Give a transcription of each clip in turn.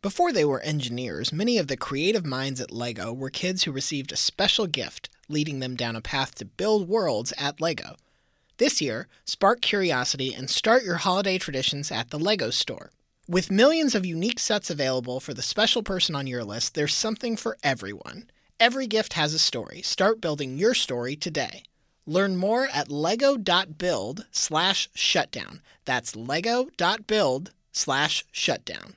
Before they were engineers, many of the creative minds at LEGO were kids who received a special gift, leading them down a path to build worlds at LEGO. This year, spark curiosity and start your holiday traditions at the LEGO store. With millions of unique sets available for the special person on your list, there's something for everyone. Every gift has a story. Start building your story today. Learn more at lego.build slash shutdown. That's lego.build slash shutdown.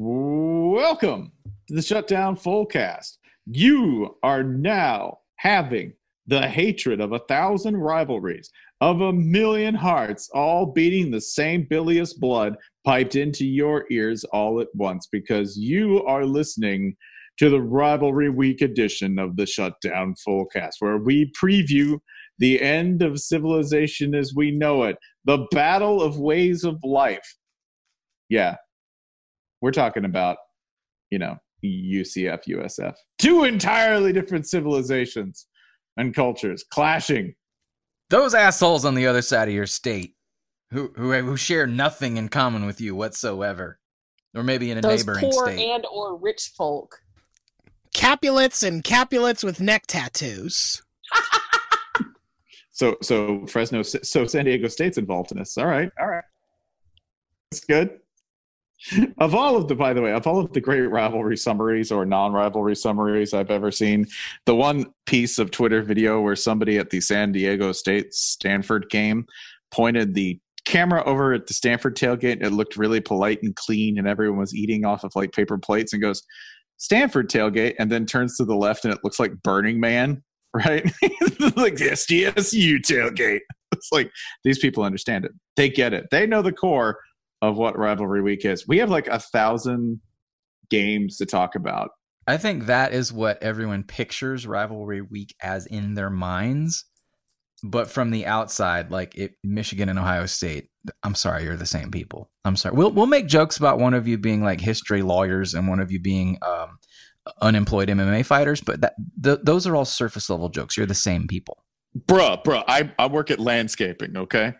Welcome to the Shutdown Fullcast. You are now having the hatred of a thousand rivalries, of a million hearts, all beating the same bilious blood piped into your ears all at once because you are listening to the Rivalry Week edition of the Shutdown Fullcast, where we preview the end of civilization as we know it, the battle of ways of life. Yeah, we're talking about, you know, UCF, USF. Two entirely different civilizations and cultures clashing. Those assholes on the other side of your state who who who share nothing in common with you whatsoever. Or maybe in a Those neighboring poor state. and or rich folk. Capulets and Capulets with neck tattoos. So so Fresno so San Diego State's involved in this. All right. All right. It's good. Of all of the by the way, of all of the great rivalry summaries or non-rivalry summaries I've ever seen, the one piece of Twitter video where somebody at the San Diego State Stanford game pointed the camera over at the Stanford tailgate. It looked really polite and clean and everyone was eating off of like paper plates and goes, Stanford tailgate, and then turns to the left and it looks like Burning Man, right? like SDSU tailgate. It's like these people understand it. They get it. They know the core of what rivalry week is. We have like a thousand games to talk about. I think that is what everyone pictures rivalry week as in their minds. But from the outside, like it, Michigan and Ohio State, I'm sorry, you're the same people. I'm sorry. We'll we'll make jokes about one of you being like history lawyers and one of you being um, unemployed MMA fighters, but that th- those are all surface level jokes. You're the same people. Bruh, bruh, I, I work at landscaping, okay?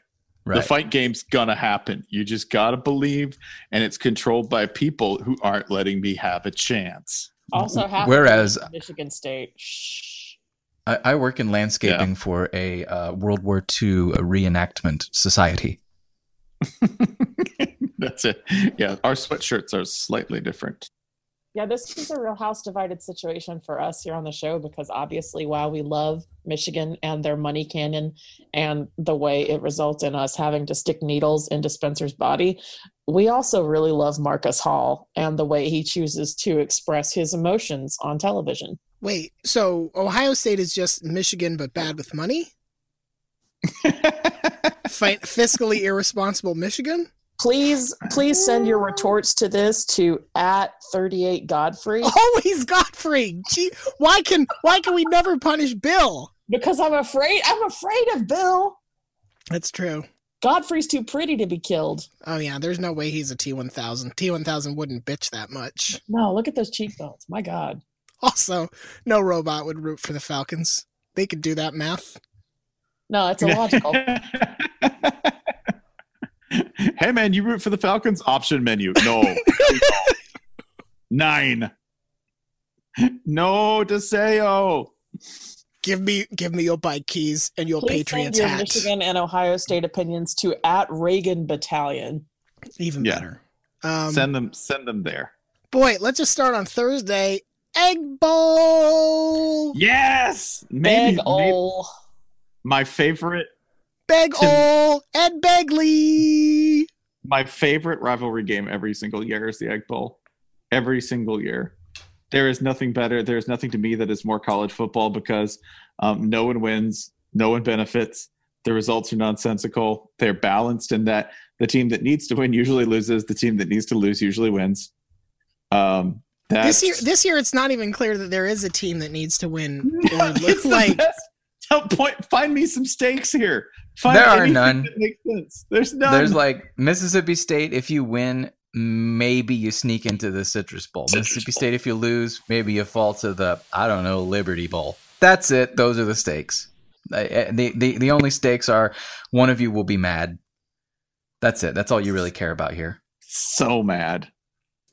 Right. The fight game's gonna happen. You just gotta believe, and it's controlled by people who aren't letting me have a chance. Also, Whereas- Michigan State. Shh. I, I work in landscaping for a uh, World War II reenactment society. That's it. Yeah, our sweatshirts are slightly different. Yeah, this is a real house divided situation for us here on the show because obviously, while we love Michigan and their money cannon and the way it results in us having to stick needles into Spencer's body, we also really love Marcus Hall and the way he chooses to express his emotions on television. Wait, so Ohio State is just Michigan but bad with money? Fight fiscally irresponsible Michigan? Please, please send your retorts to this to at 38 Godfrey. Always Godfrey. Gee, why can why can we never punish Bill? Because I'm afraid I'm afraid of Bill. That's true. Godfrey's too pretty to be killed. Oh yeah, there's no way he's a T1000. T1000 wouldn't bitch that much. No, look at those cheekbones. My God. Also, no robot would root for the Falcons. They could do that math. No, it's illogical. hey man, you root for the Falcons? Option menu. No. Nine. No DeSeo. Give me give me your bike keys and your Please Patriots send your hat. Michigan and Ohio State opinions to at Reagan Battalion. Even Yeah. better. Um, send them send them there. boy, let's just start on Thursday. Egg Bowl. Yes. Big Maybe, maybe ol' my favorite Beg Ol Ed Begley. my favorite rivalry game every single year is the Egg Bowl. Every single year. There is nothing better. There's nothing to me that is more college football because um, no one wins, no one benefits. The results are nonsensical. They're balanced in that the team that needs to win usually loses. The team that needs to lose usually wins. Um, that's, This year, this year, it's not even clear that there is a team that needs to win. Or look like Don't point. Find me some stakes here. Find There are anything none. That makes sense. There's none. There's like Mississippi State. If you win, maybe you sneak into the Citrus Bowl. Mississippi State. If you lose, maybe you fall to the I don't know Liberty Bowl. That's it. Those are the stakes. The the the only stakes are one of you will be mad. That's it. That's all you really care about here. so mad.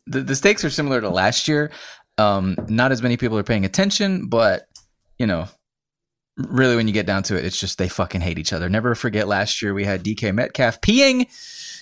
the, the stakes are similar to last year. Um, not as many people are paying attention, but you know, really when you get down to it, it's just they fucking hate each other. Never forget last year we had DK Metcalf peeing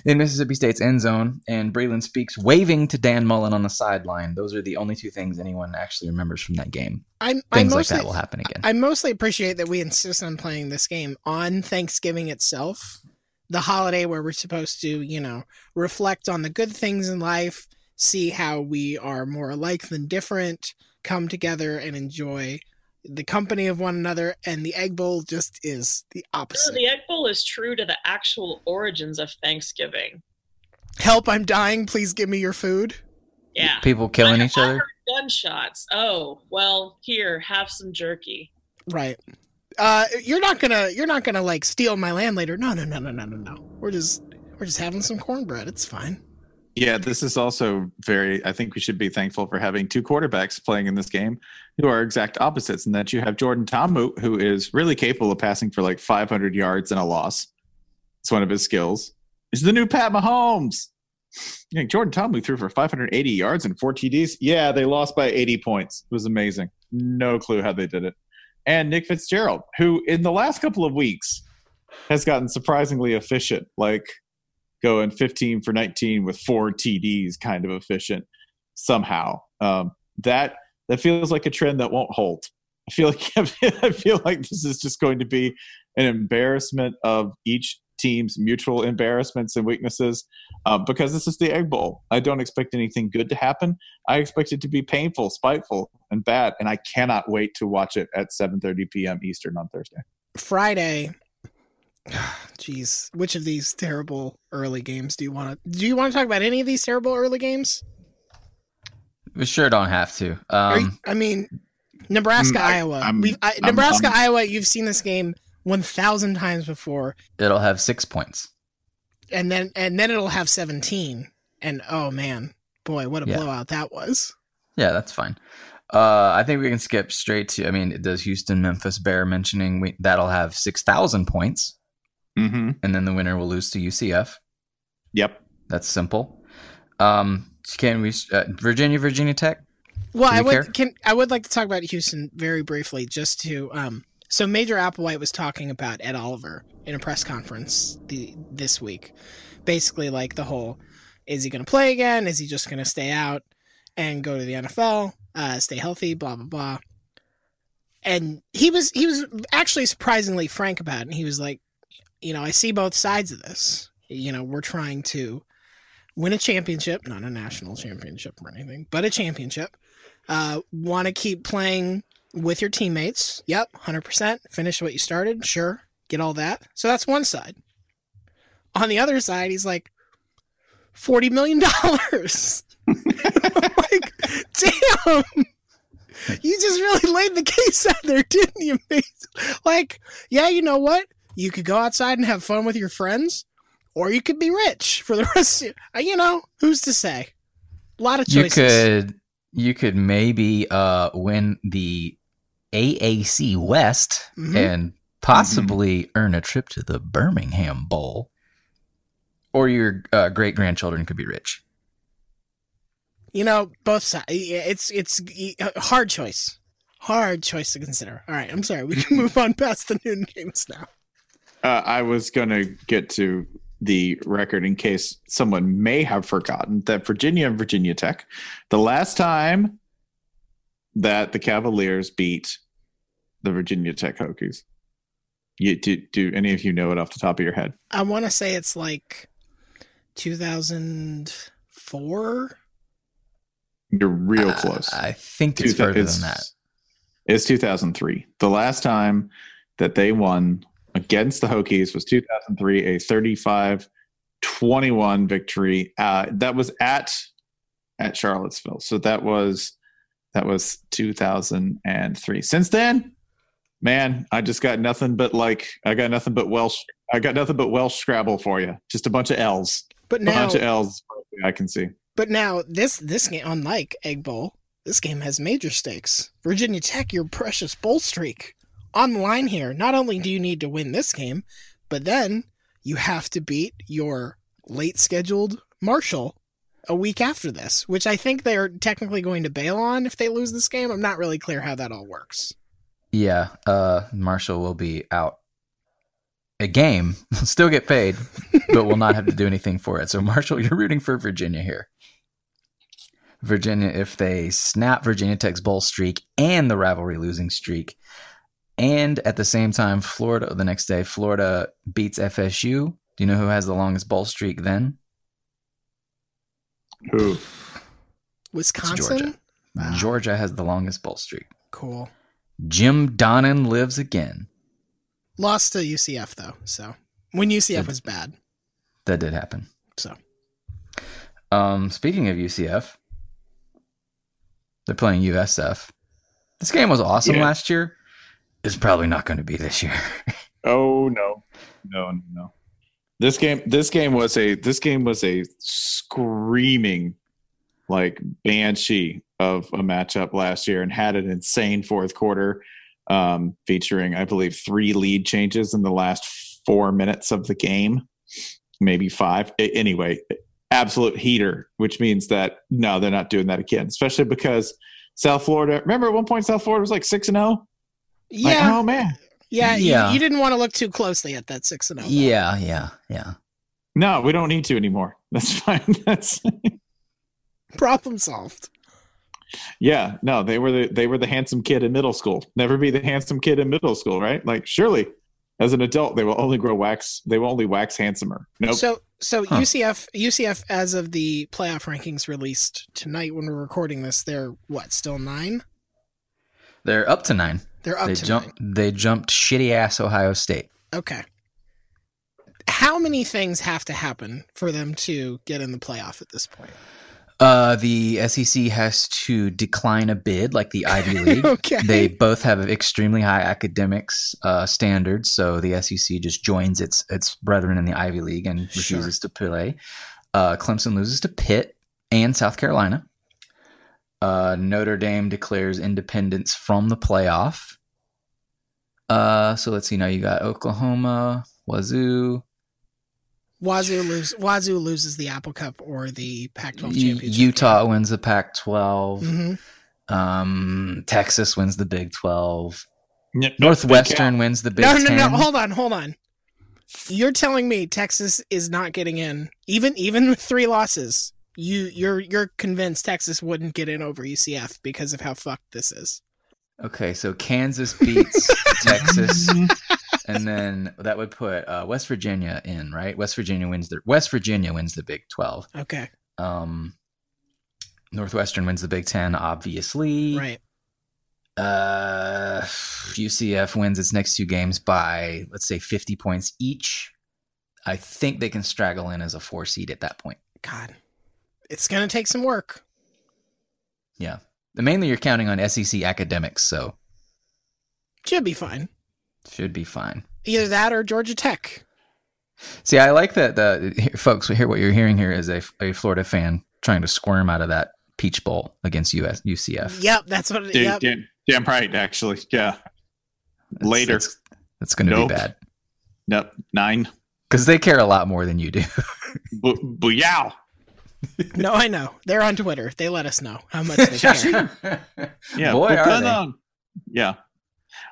in Mississippi State's end zone and Braylon Speaks waving to Dan Mullen on the sideline. Those are the only two things anyone actually remembers from that game. I, I Things like mostly, that will happen again. I mostly appreciate that we insist on playing this game on Thanksgiving itself, the holiday where we're supposed to, you know, reflect on the good things in life, see how we are more alike than different, come together and enjoy the company of one another. And the Egg Bowl just is the No, opposite. the Egg Bowl is true to the actual origins of Thanksgiving. Help! I'm dying. Please give me your food. Yeah. People killing I- each I other. heard Gunshots. Oh, well, here, have some jerky. Right. Uh, you're not gonna you're not gonna like steal my land later. No, no, no, no, no, no, no. We're just we're just having some cornbread. It's fine. Yeah, this is also very. I think we should be thankful for having two quarterbacks playing in this game who are exact opposites, and that you have Jordan Ta'amu, who is really capable of passing for like 500 yards and a loss. It's one of his skills. Is the new Pat Mahomes. Yeah, Jordan Ta'amu threw for 580 yards and four TDs. Yeah, they lost by 80 points. It was amazing. No clue how they did it. And Nick Fitzgerald, who in the last couple of weeks has gotten surprisingly efficient. Like going 15 for 19 with four TDs, kind of efficient somehow. Um, that that feels like a trend that won't hold. I feel like I feel like this is just going to be an embarrassment of each team's mutual embarrassments and weaknesses um, because this is the Egg Bowl. I don't expect anything good to happen. I expect it to be painful, spiteful, and bad, and I cannot wait to watch it at 7:30 p.m. Eastern on Thursday. Friday. Jeez, which of these terrible early games do you want to? Do you want to talk about any of these terrible early games? We sure don't have to. Are you- Um, I mean, Nebraska, Mm, I- Iowa. I'm- We've I, I'm- Nebraska, I'm- Iowa. You've seen this game one thousand times before, it'll have six points. and then and then it'll have seventeen. And oh man, boy, what a Yeah. blowout that was! Yeah, that's fine. Uh, I think we can skip straight to. I mean, does Houston Memphis bear mentioning we, that'll have six thousand points, Mm-hmm. and then the winner will lose to UCF. Yep. That's simple. Um, can we uh, Virginia Virginia Tech? Well, I would care? can I would like to talk about Houston very briefly, just to um. So Major Applewhite was talking about Ed Oliver in a press conference the this week, basically like the whole, is he going to play again? Is he just going to stay out? and go to the NFL, uh, stay healthy, blah blah blah. And he was he was actually surprisingly frank about it. And he was like, you know, I see both sides of this. You know, we're trying to win a championship, not a national championship or anything, but a championship. Uh, Want to keep playing with your teammates. Yep, 100%. Finish what you started. Sure. Get all that. So that's one side. On the other side, he's like, $40 million. like, damn. You just really laid the case out there, didn't you? Like, yeah, you know what? You could go outside and have fun with your friends, or you could be rich for the rest of you. You know, who's to say? A lot of choices. You could you could maybe uh win the AAC West Mhm. and possibly earn a trip to the Birmingham Bowl. Or your uh, great grandchildren could be rich. You know, both sides. It's it's a hard choice. Hard choice to consider. All right, I'm sorry. We can move on past the noon games now. Uh, I was going to get to the record in case someone may have forgotten that Virginia and Virginia Tech, the last time that the Cavaliers beat the Virginia Tech Hokies. You, do, do any of you know it off the top of your head? I want to say it's like 2004. You're real Uh, close. I think it's Two further it's- than that. It's 2003. The last time that they won against the Hokies was 2003, a 35 21 victory. Uh, that was at at Charlottesville. So that was that was 2003. Since then, man, I just got nothing but like I got nothing but Welsh. I got nothing but Welsh Scrabble for you. Just a bunch of L's. But now, a bunch of L's. I can see. but now this this game, unlike Egg Bowl, this game has major stakes. Virginia Tech, your precious bowl streak on the line here. Not only do you need to win this game, but then you have to beat your late scheduled Marshall a week after this, which I think they're technically going to bail on if they lose this game. I'm not really clear how that all works. Yeah, uh, Marshall will be out a game, still get paid, but will not have to do anything for it. So, Marshall, you're rooting for Virginia here. Virginia, if they snap Virginia Tech's bowl streak and the rivalry losing streak, and at the same time, Florida, the next day, Florida beats FSU. Do you know who has the longest bowl streak then? Who? Wisconsin? Georgia. Georgia has the longest bowl streak. Cool. Jim Donnan lives again. Lost to UCF though, so when UCF was bad. That did happen. So Um, speaking of UCF, they're playing USF. This game was awesome Yeah. last year. It's probably not going to be this year. Oh no, no, no, no. This game, this game was a this game was a screaming, like banshee of a matchup last year, and had an insane fourth quarter, um, featuring I believe three lead changes in the last four minutes of the game, maybe five. Anyway, absolute heater, which means that no, they're not doing that again, especially because South Florida. Remember at one point South Florida was like six and zero. Like, yeah, oh man. yeah, you- Yeah. You, didn't want to look too closely at that six and oh, zero. yeah, yeah, yeah. No, we don't need to anymore. That's fine. That's Problem solved. yeah. No, they were the they were the handsome kid in middle school. Never be the handsome kid in middle school, right? Like surely, as an adult, they will only grow wax. They will only wax handsomer. Nope. So so Huh. UCF UCF as of the playoff rankings released tonight when we're recording this, they're what still nine? They're up to nine. They're up they to jumped. They jumped shitty ass Ohio State. Okay. How many things have to happen for them to get in the playoff at this point? Uh, the SEC has to decline a bid, like the Ivy League. Okay. They both have extremely high academics uh, standards, so the SEC just joins its its brethren in the Ivy League and Sure. refuses to play. Uh, Clemson loses to Pitt and South Carolina. Uh, Notre Dame declares independence from the playoff. Uh, so let's see. Now you got Oklahoma, Wazoo, Wazoo lose Wazoo loses the Apple Cup or the Pac-12 U- championship. Utah wins the Pac-12. hmm Um, Texas wins the Big 12. Nope, nope, Northwestern wins the Big No, no, 10. no, no. Hold on, hold on. You're telling me Texas is not getting in, even even with three losses. You you're you're convinced Texas wouldn't get in over UCF because of how fucked this is. Okay, so Kansas beats Texas, and then that would put uh, West Virginia in, right? West Virginia wins the West Virginia wins the Big Twelve. Okay. Um, Northwestern wins the Big Ten, obviously. Right. Uh, UCF wins its next two games by let's say fifty points each. I think they can straggle in as a four seed at that point. God. It's gonna take some work. Yeah, mainly you're counting on SEC academics, so Should be fine. should be fine. Either that or Georgia Tech. See, I like that. The folks, here, what you're hearing here is a, a Florida fan trying to squirm out of that Peach Bowl against US UCF. Yep, that's what. Dude, yep. damn, damn right, actually. Yeah. That's- Later. that's, that's going to Nope. be bad Nope. Nine. because they care a lot more than you do. Bu- Booyow. No, I know. They're on Twitter. They let us know how much they care. Yeah. Boy, are Buchanan. they. Yeah.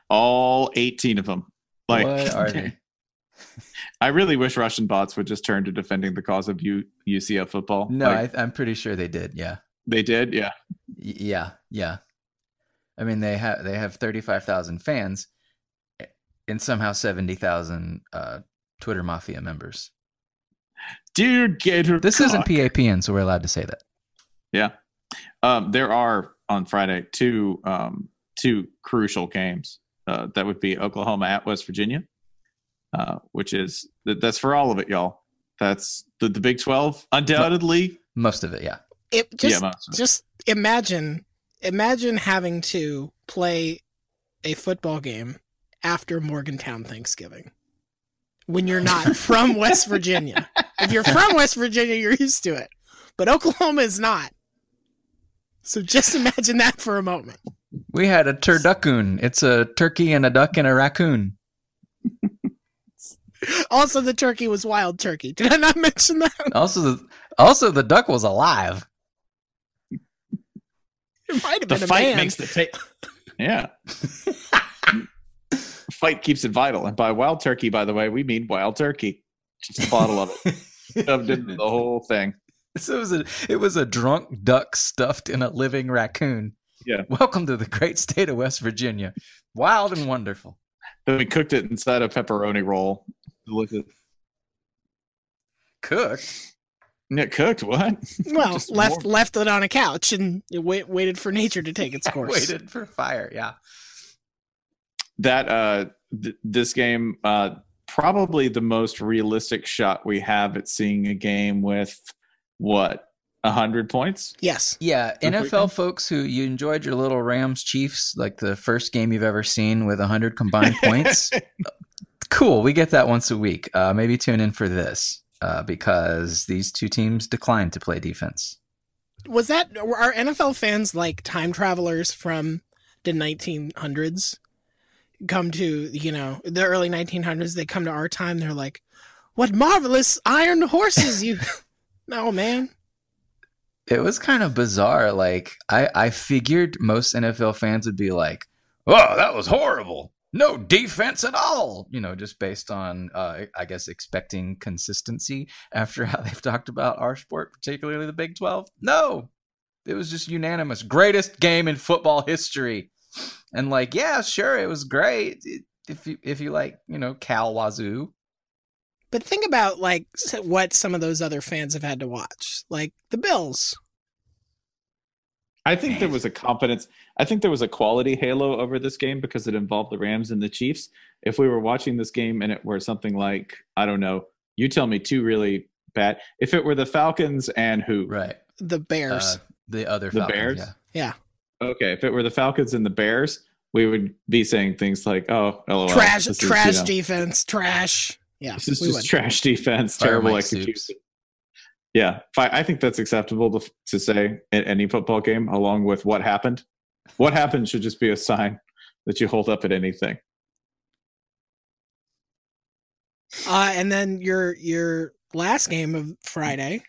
All 18 of them. Like, Boy, are they. I really wish Russian bots would just turn to defending the cause of U- UCF football. No, Like, I, I'm pretty sure they did. Yeah, they did. Yeah. Y- yeah, yeah. I mean, they have they have 35,000 fans and somehow 70,000 uh, Twitter mafia members. Dear Gator. This isn't. PAPN, so we're allowed to say that. Yeah. Um, there are on Friday two um, two crucial games. Uh, that would be Oklahoma at West Virginia, uh, which is that's for all of it, y'all. That's the, the Big Twelve, undoubtedly. Most of it, yeah. It just Yeah, most it. just imagine imagine having to play a football game after Morgantown Thanksgiving when you're not from West Virginia. If you're from West Virginia, you're used to it, but Oklahoma is not. So just imagine that for a moment. We had a turducken. It's a turkey and a duck and a raccoon. Also, the turkey was wild turkey. Did I not mention that? Also, the also the duck was alive. It might have The been a fight man. makes the tape. Yeah. fight keeps it vital, and by wild turkey, by the way, we mean wild turkey. Just a bottle of it, shoved into the whole thing. So it was a it was a drunk duck stuffed in a living raccoon. Yeah. Welcome to the great state of West Virginia. Wild and wonderful. Then we cooked it inside a pepperoni roll. Look at Cooked. yeah, cooked. What? well, left warm. left it on a couch and it wait, waited for nature to take its course. Waited for fire. Yeah. that uh th- this game uh probably the most realistic shot we have at seeing a game with what a hundred points Yes. Yeah, NFL weekend. folks who you enjoyed your little Rams Chiefs, like the first game you've ever seen with 100 combined points. cool, we get that once a week. Uh, maybe tune in for this uh, because these two teams declined to play defense. Was that are NFL fans like time travelers from the 1900s? Come to you know the early 1900s. They come to our time. They're like, "What marvelous iron horses you!" no man. It was kind of bizarre. Like I, I figured most NFL fans would be like, "Oh, that was horrible. No defense at all." You know, just based on, uh, I guess, expecting consistency after how they've talked about our sport, particularly the Big Twelve. No, it was just unanimous. Greatest game in football history. And like, yeah, sure, it was great. If you if you like, you know, Cal Wazoo. But think about like what some of those other fans have had to watch, like the Bills. i think there was a competence i think there was a quality halo over this game because it involved the rams and the chiefs if we were watching this game and it were something like i don't know you tell me two really bad if it were the falcons and who Right. The Bears. Uh, the other The Falcons, Bears? yeah. yeah. Okay if it were the falcons and the bears we would be saying things like oh lol, trash this is, trash you know, defense. Trash. Yeah. This is just would. trash defense, Fire terrible Mike execution. Stoops. Yeah, I think that's acceptable to, to say in any football game, along with what happened. What happened should just be a sign that you hold up at anything. Uh, and then your your last game of Friday.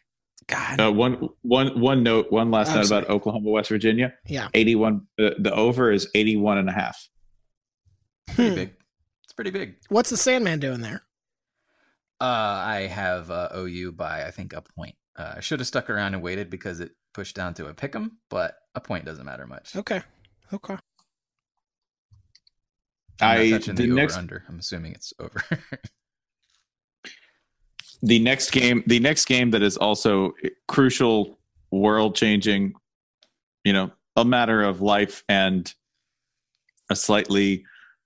God. Uh, one, one, one note, one last Oh, note sorry. about Oklahoma, West Virginia. Yeah. 81, the, the over is 81 and a half. Pretty Hmm. big. It's pretty big. What's the Sandman doing there? Uh, I have uh, OU by I think a point. Uh, I should have stuck around and waited because it pushed down to a pick 'em, but a point doesn't matter much. Okay. Okay. I'm not I touching the the, next under. I'm assuming it's over. the next game the next game that is also crucial world changing you know a matter of life and a slightly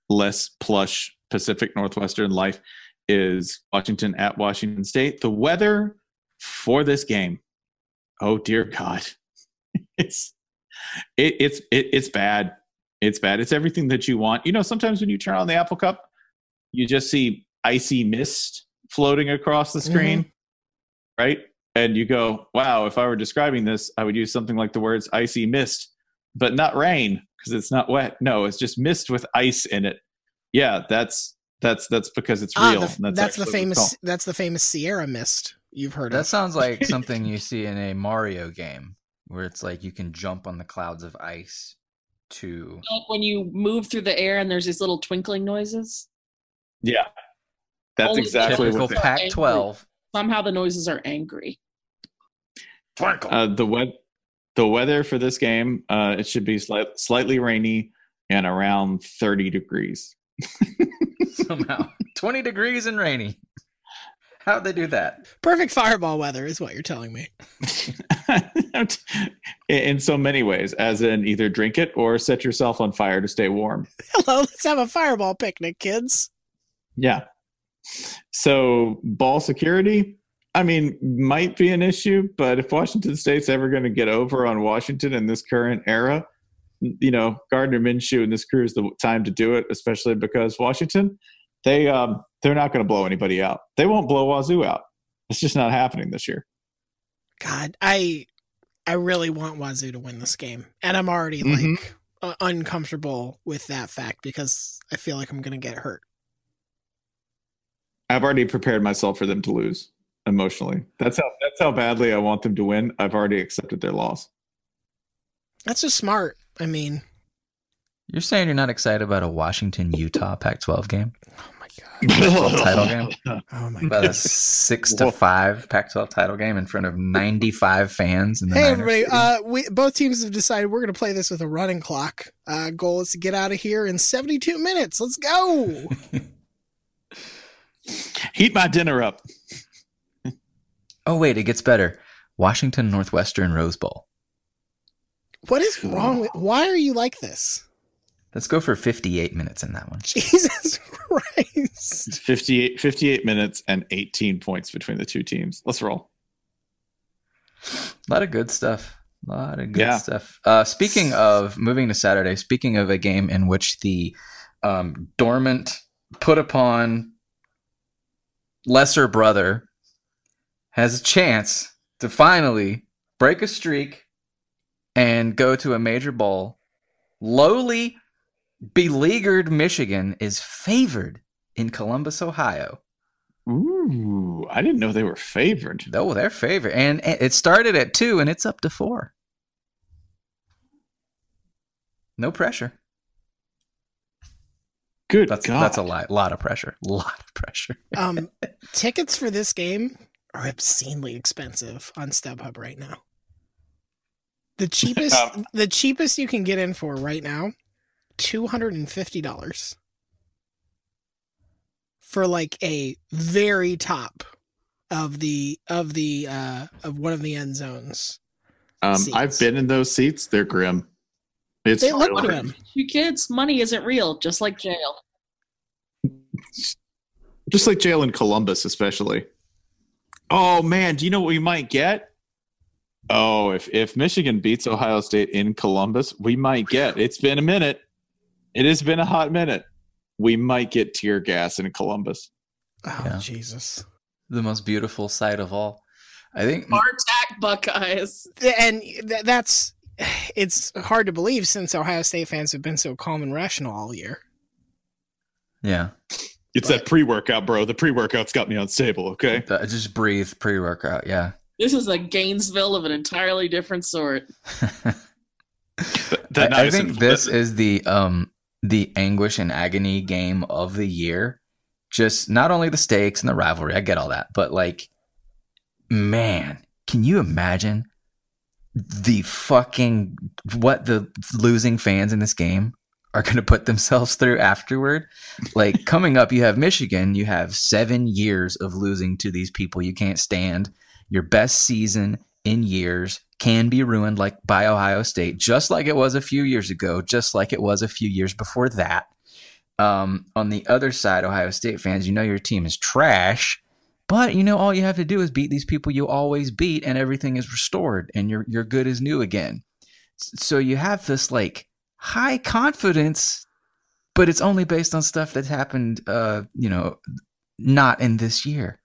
less plush pacific northwestern life is washington at washington state. The weather for this game oh dear god it's it, it's it, it's bad. It's bad. It's everything that you want. You know sometimes when you turn on the apple cup you just see icy mist floating across the screen right and you go wow if i were describing this i would use something like the words icy mist but not rain because it's not wet no it's just mist with ice in it yeah that's that's that's because it's Ah, real the- and that's, the actually what it's famous. That's the famous Sierra Mist you've heard that of. sounds like something you see in a Mario game where it's like you can jump on the clouds of ice to Like when you move through the air and there's these little twinkling noises. yeah that's Only exactly typical what they, Pac 12. Somehow the noises are angry. uh, the web the weather for this game uh it should be slight, slightly rainy and around 30 degrees somehow 20 degrees and rainy. How'd they do that? Perfect fireball weather is what you're telling me. in in so many ways as in either drink it or set yourself on fire to stay warm Hello, let's have a fireball picnic, kids. yeah so ball security i mean might be an issue but if washington state's ever going to get over on washington in this current era you know gardner minshew and this crew is the time to do it especially because washington they um they're not going to blow anybody out they won't blow wazoo out it's just not happening this year God, I I really want Wazoo to win this game, and I'm already Mhm. like uh, uncomfortable with that fact because I feel like I'm gonna get hurt. I've already prepared myself for them to lose emotionally. That's how that's how badly I want them to win. I've already accepted their loss. That's just smart. I mean, You're saying you're not excited about a Washington Utah Pac 12 game? oh my god, Pac-12 title game? oh my god! About a six to five Pac 12 title game in front of 95 fans. In the Hey Niners everybody! Uh, we both teams have decided we're gonna play this with a running clock. Uh, goal is to get out of here in 72 minutes. Let's go. Heat my dinner up. oh, wait, it gets better. Washington Northwestern Rose Bowl. What is wrong with? Why are you like this? Let's go for 58 minutes in that one. Jesus Christ! It's 58, 58 minutes and 18 points between the two teams. Let's roll. A lot of good stuff. A lot of good Yeah. stuff. Uh, speaking of moving to Saturday, speaking of a game in which the um, dormant, put upon lesser brother has a chance to finally break a streak and go to a major bowl. Lowly, beleaguered Michigan is favored in Columbus, Ohio. Ooh, I didn't know they were favored. Oh, they're favored. And it started at two and it's up to four. No pressure. Good That's God. that's a lot, lot of pressure. A lot of pressure. Um, tickets for this game are obscenely expensive on StubHub right now. The cheapest, Um, the cheapest you can get in for right now, two hundred and fifty dollars for like a very top of the of the uh of one of the end zones. Um, seats. I've been in those seats. They're grim. It's They look really- grim. You kids, money isn't real, just like jail. Just like jail in Columbus, especially. Oh man, do you know what we might get? Oh, if if Michigan beats Ohio State in Columbus, we might get. It's been a minute. It has been a hot minute. We might get tear gas in Columbus. Oh Yeah. Jesus! The most beautiful sight of all. I think Attack Buckeyes. And th- that's it's hard to believe since Ohio State fans have been so calm and rational all year. yeah. It's that pre-workout, bro. The pre-workout's got me unstable. Okay. Just breathe pre-workout. Yeah. This is a Gainesville of an entirely different sort. The I, I think this is the um the anguish and agony game of the year. Just not only the stakes and the rivalry, I get all that, but like, man, can you imagine the fucking what the losing fans in this game are going to put themselves through afterward? Like coming up, you have Michigan. You have seven years of losing to these people you can't stand. Your best season in years can be ruined like by Ohio State, just like it was a few years ago, just like it was a few years before that. Um, on the other side, Ohio State fans, you know your team is trash, but you know all you have to do is beat these people you always beat, and everything is restored, and you're good as new again. So you have this like high confidence, but it's only based on stuff that's happened, uh, you know, not in this year.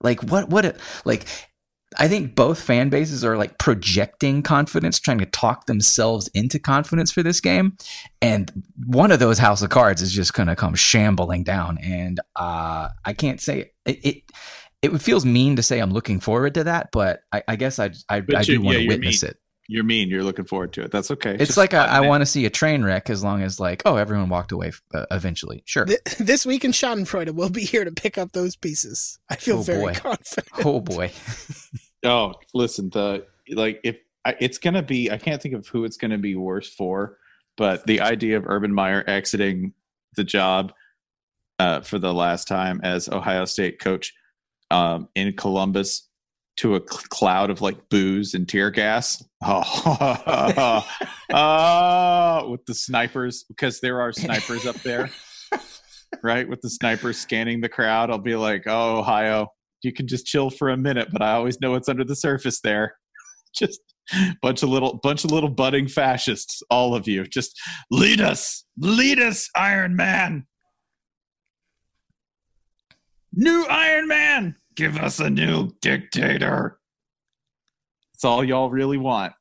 Like what what like I think both fan bases are like projecting confidence, trying to talk themselves into confidence for this game. And one of those house of cards is just going to come shambling down. And uh, I can't say it, it, it. feels mean to say I'm looking forward to that, but I, I guess I, I, I do want to yeah, witness mean. it. You're mean. You're looking forward to it. That's okay. It's Just like a, fun, I want to see a train wreck as long as like, oh, everyone walked away uh, eventually. Sure. Th- this week in Schadenfreude, we'll be here to pick up those pieces. I feel Oh, very boy. confident. Oh boy. Oh, listen, the like if I, it's gonna be, I can't think of who it's gonna be worse for, but the idea of Urban Meyer exiting the job uh, for the last time as Ohio State coach um, in Columbus to a cl- cloud of like booze and tear gas. Oh, oh, with the snipers because there are snipers up there, right? With the snipers scanning the crowd, I'll be like, "Oh, Ohio, you can just chill for a minute, but I always know what's under the surface there. Just bunch of little bunch of little budding fascists, all of you. Just lead us, lead us, Iron Man. New Iron Man, give us a new dictator. That's all y'all really want.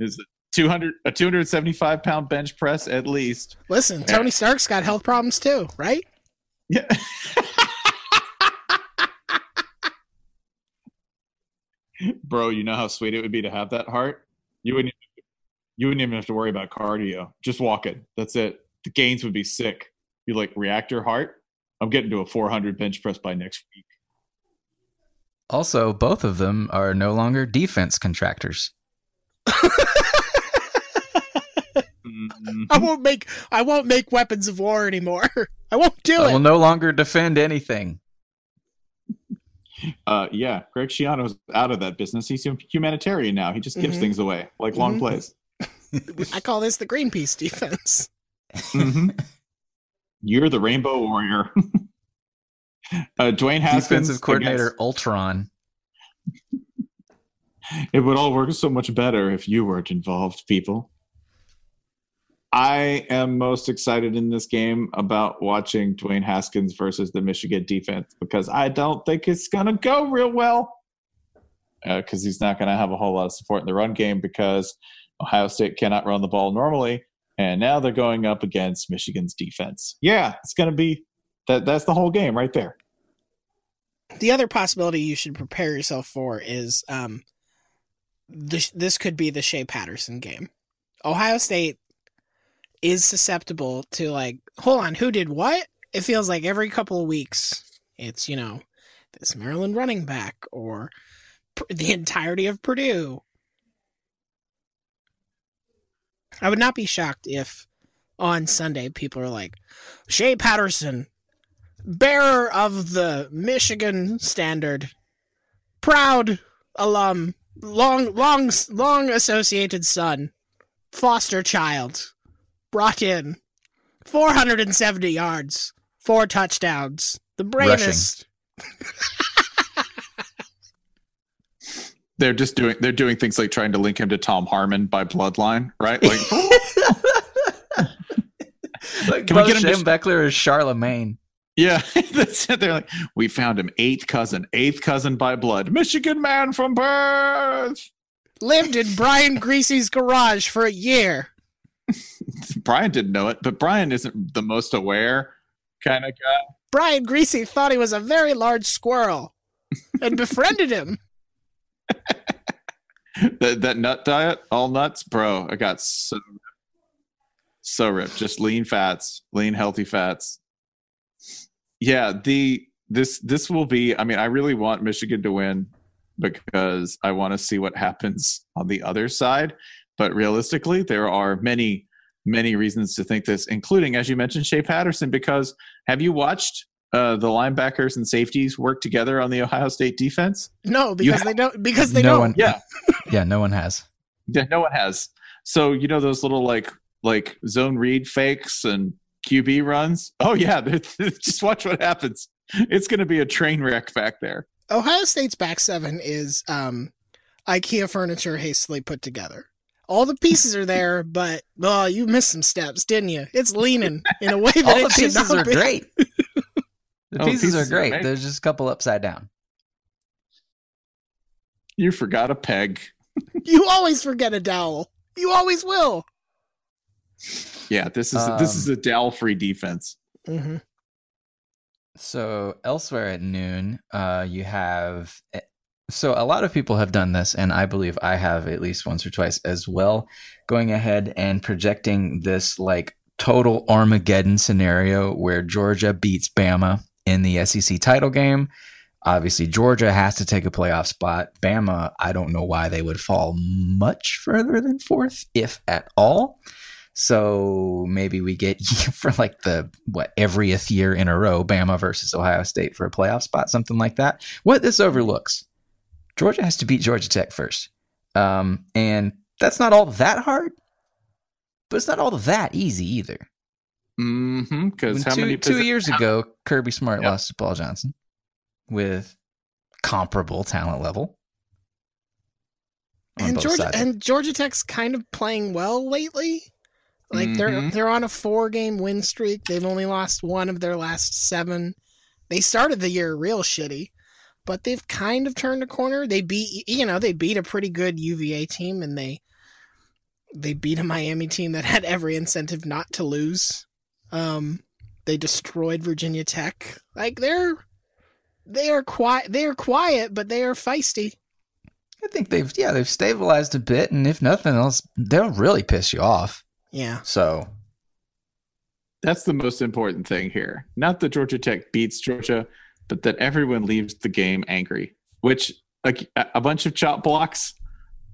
Is a 200 a 275 pound bench press at least. Listen, Tony Stark's got health problems too, right? Yeah. Bro, you know how sweet it would be to have that heart? You wouldn't you wouldn't even have to worry about cardio. Just walking. That's it. The gains would be sick. You like reactor heart? I'm getting to a 400 bench press by next week. Also, both of them are no longer defense contractors. I won't make I won't make weapons of war anymore. I won't do I it. I will no longer defend anything. Uh, yeah, Greg Schiano's out of that business. He's a humanitarian now. He just gives Mhm. things away, like long Mhm. plays. I call this the Greenpeace defense. Mhm. You're the Rainbow Warrior. Uh, Dwayne Haskins, Defensive coordinator against- Ultron. It would all work so much better if you weren't involved, people. I am most excited in this game about watching Dwayne Haskins versus the Michigan defense because I don't think it's going to go real well. Because he's not going to have a whole lot of support in the run game because Ohio State cannot run the ball normally. And now they're going up against Michigan's defense. Yeah, it's going to be that. That's the whole game right there. The other possibility you should prepare yourself for is um this this could be the Shea Patterson game. Ohio State is susceptible to like, hold on, who did what? It feels like every couple of weeks it's, you know, this Maryland running back or the entirety of Purdue. I would not be shocked if on Sunday people are like, Shea Patterson, bearer of the Michigan standard, proud alum, long, long, long associated son, foster child, brought in 470 yards, four touchdowns, the bravest. They're just doing. They're doing things like trying to link him to Tom Harmon by bloodline, right? Like, Like Can we get him to Shane sh- Beckler or Charlemagne. Yeah, that's it. They're like, we found him eighth cousin, eighth cousin by blood, Michigan man from birth. Lived in Brian Griese's garage for a year. Brian didn't know it, but Brian isn't the most aware kind of guy. Brian Griese thought he was a very large squirrel and befriended him. That that nut diet, all nuts, bro. I got so so ripped. Just lean fats, lean healthy fats. Yeah, the this this will be. I mean, I really want Michigan to win. because I want to see what happens on the other side. But realistically, there are many, many reasons to think this, including, as you mentioned, Shea Patterson. Because have you watched uh, the linebackers and safeties work together on the Ohio State defense? No, because they don't. Because they no don't. one. Yeah, Yeah, no one has. yeah, no one has. So you know those little like like zone read fakes and QB runs. Oh yeah, they're- just watch what happens. It's going to be a train wreck back there. Ohio State's back seven is um, IKEA furniture hastily put together. All the pieces are there, but oh, you missed some steps, didn't you? It's leaning in a way that All the should pieces not are be. great. The Oh, pieces, pieces are are great. There's just a couple upside down. You forgot a peg. You always forget a dowel. You always will. Yeah, this is this is Um, a dowel free defense. hmm So elsewhere at noon, uh, you have. So a lot of people have done this, and I believe I have at least once or twice as well. Going ahead and projecting this like total Armageddon scenario where Georgia beats Bama in the SEC title game. Obviously, Georgia has to take a playoff spot. Bama, I don't know why they would fall much further than fourth, if at all. So maybe we get for like the what everyth year in a row, Bama versus Ohio State for a playoff spot, something like that. What this overlooks, Georgia has to beat Georgia Tech first, um, and that's not all that hard, but it's not all that easy either. Mm-hmm. Because two, many two years how- ago, Kirby Smart Yep. lost to Paul Johnson with comparable talent level. And Georgia sides. and Georgia Tech's kind of playing well lately. Like they're Mhm. they're on a four game win streak. They've only lost one of their last seven. They started the year real shitty, but they've kind of turned a corner. They beat you know they beat a pretty good UVA team, and they they beat a Miami team that had every incentive not to lose. Um, they destroyed Virginia Tech. Like they're they are quiet. They are quiet, but they are feisty. I think they've yeah they've stabilized a bit, and if nothing else, they'll really piss you off. Yeah. So That's the most important thing here. Not that Georgia Tech beats Georgia, but that everyone leaves the game angry. Which like a a bunch of chop blocks,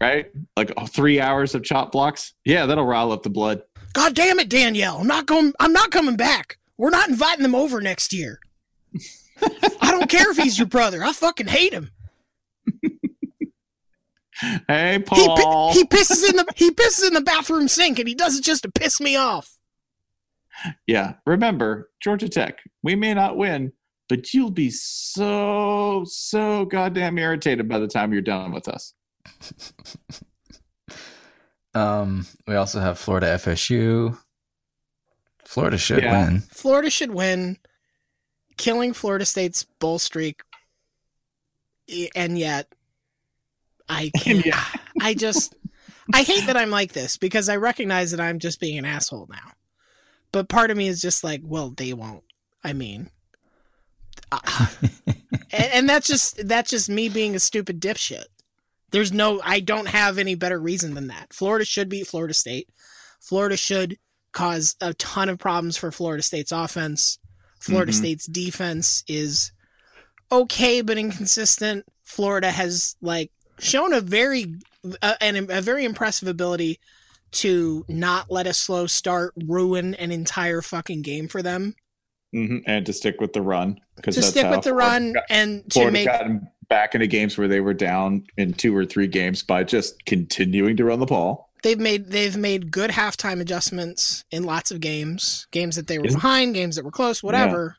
right? Like oh, three hours of chop blocks. Yeah, that'll rile up the blood. God damn it, Danielle! I'm not going. I'm not coming back. We're not inviting them over next year. I don't care if he's your brother. I fucking hate him. Hey, He, Paul. pi- he pisses in the he pisses in the bathroom sink, and he does it just to piss me off. Yeah. Remember, Georgia Tech, we may not win, but you'll be so, so goddamn irritated by the time you're done with us. um, we also have Florida FSU. Florida should Yeah. win. Florida should win, killing Florida State's bowl streak, and yet I can't. I just I hate that I'm like this because I recognize that I'm just being an asshole now. But part of me is just like, well, they won't. I mean, uh, and, and that's just that's just me being a stupid dipshit. There's no, I don't have any better reason than that. Florida should beat Florida State. Florida should cause a ton of problems for Florida State's offense. Florida Mhm. State's defense is okay but inconsistent. Florida has like shown a very uh, an, a very impressive ability to not let a slow start ruin an entire fucking game for them. hmm And to stick with the run. Because To stick with the run and to Florida make gotten back into games where they were down in two or three games by just continuing to run the ball. they've made they've made good halftime adjustments in lots of games, games that they were Isn't- behind, games that were close, whatever.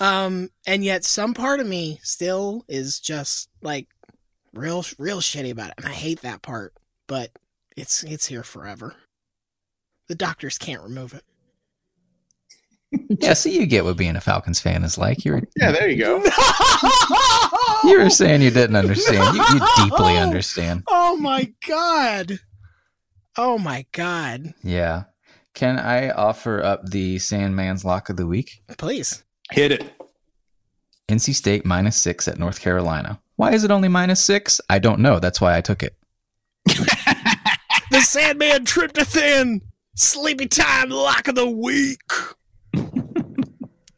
Um, and yet some part of me still is just like real real shitty about it, and I hate that part. But it's it's here forever. The doctors can't remove it. Yeah, so you get what being a Falcons fan is like. You're Yeah, there you go. you were saying you didn't understand. You, you deeply understand. Oh my god. Oh my god. Yeah. Can I offer up the Sandman's lock of the week? Please. Hit it. NC State minus six at North Carolina. Why is it only minus six? I don't know. That's why I took it. The Sandman tryptophan. Sleepy time lock of the week.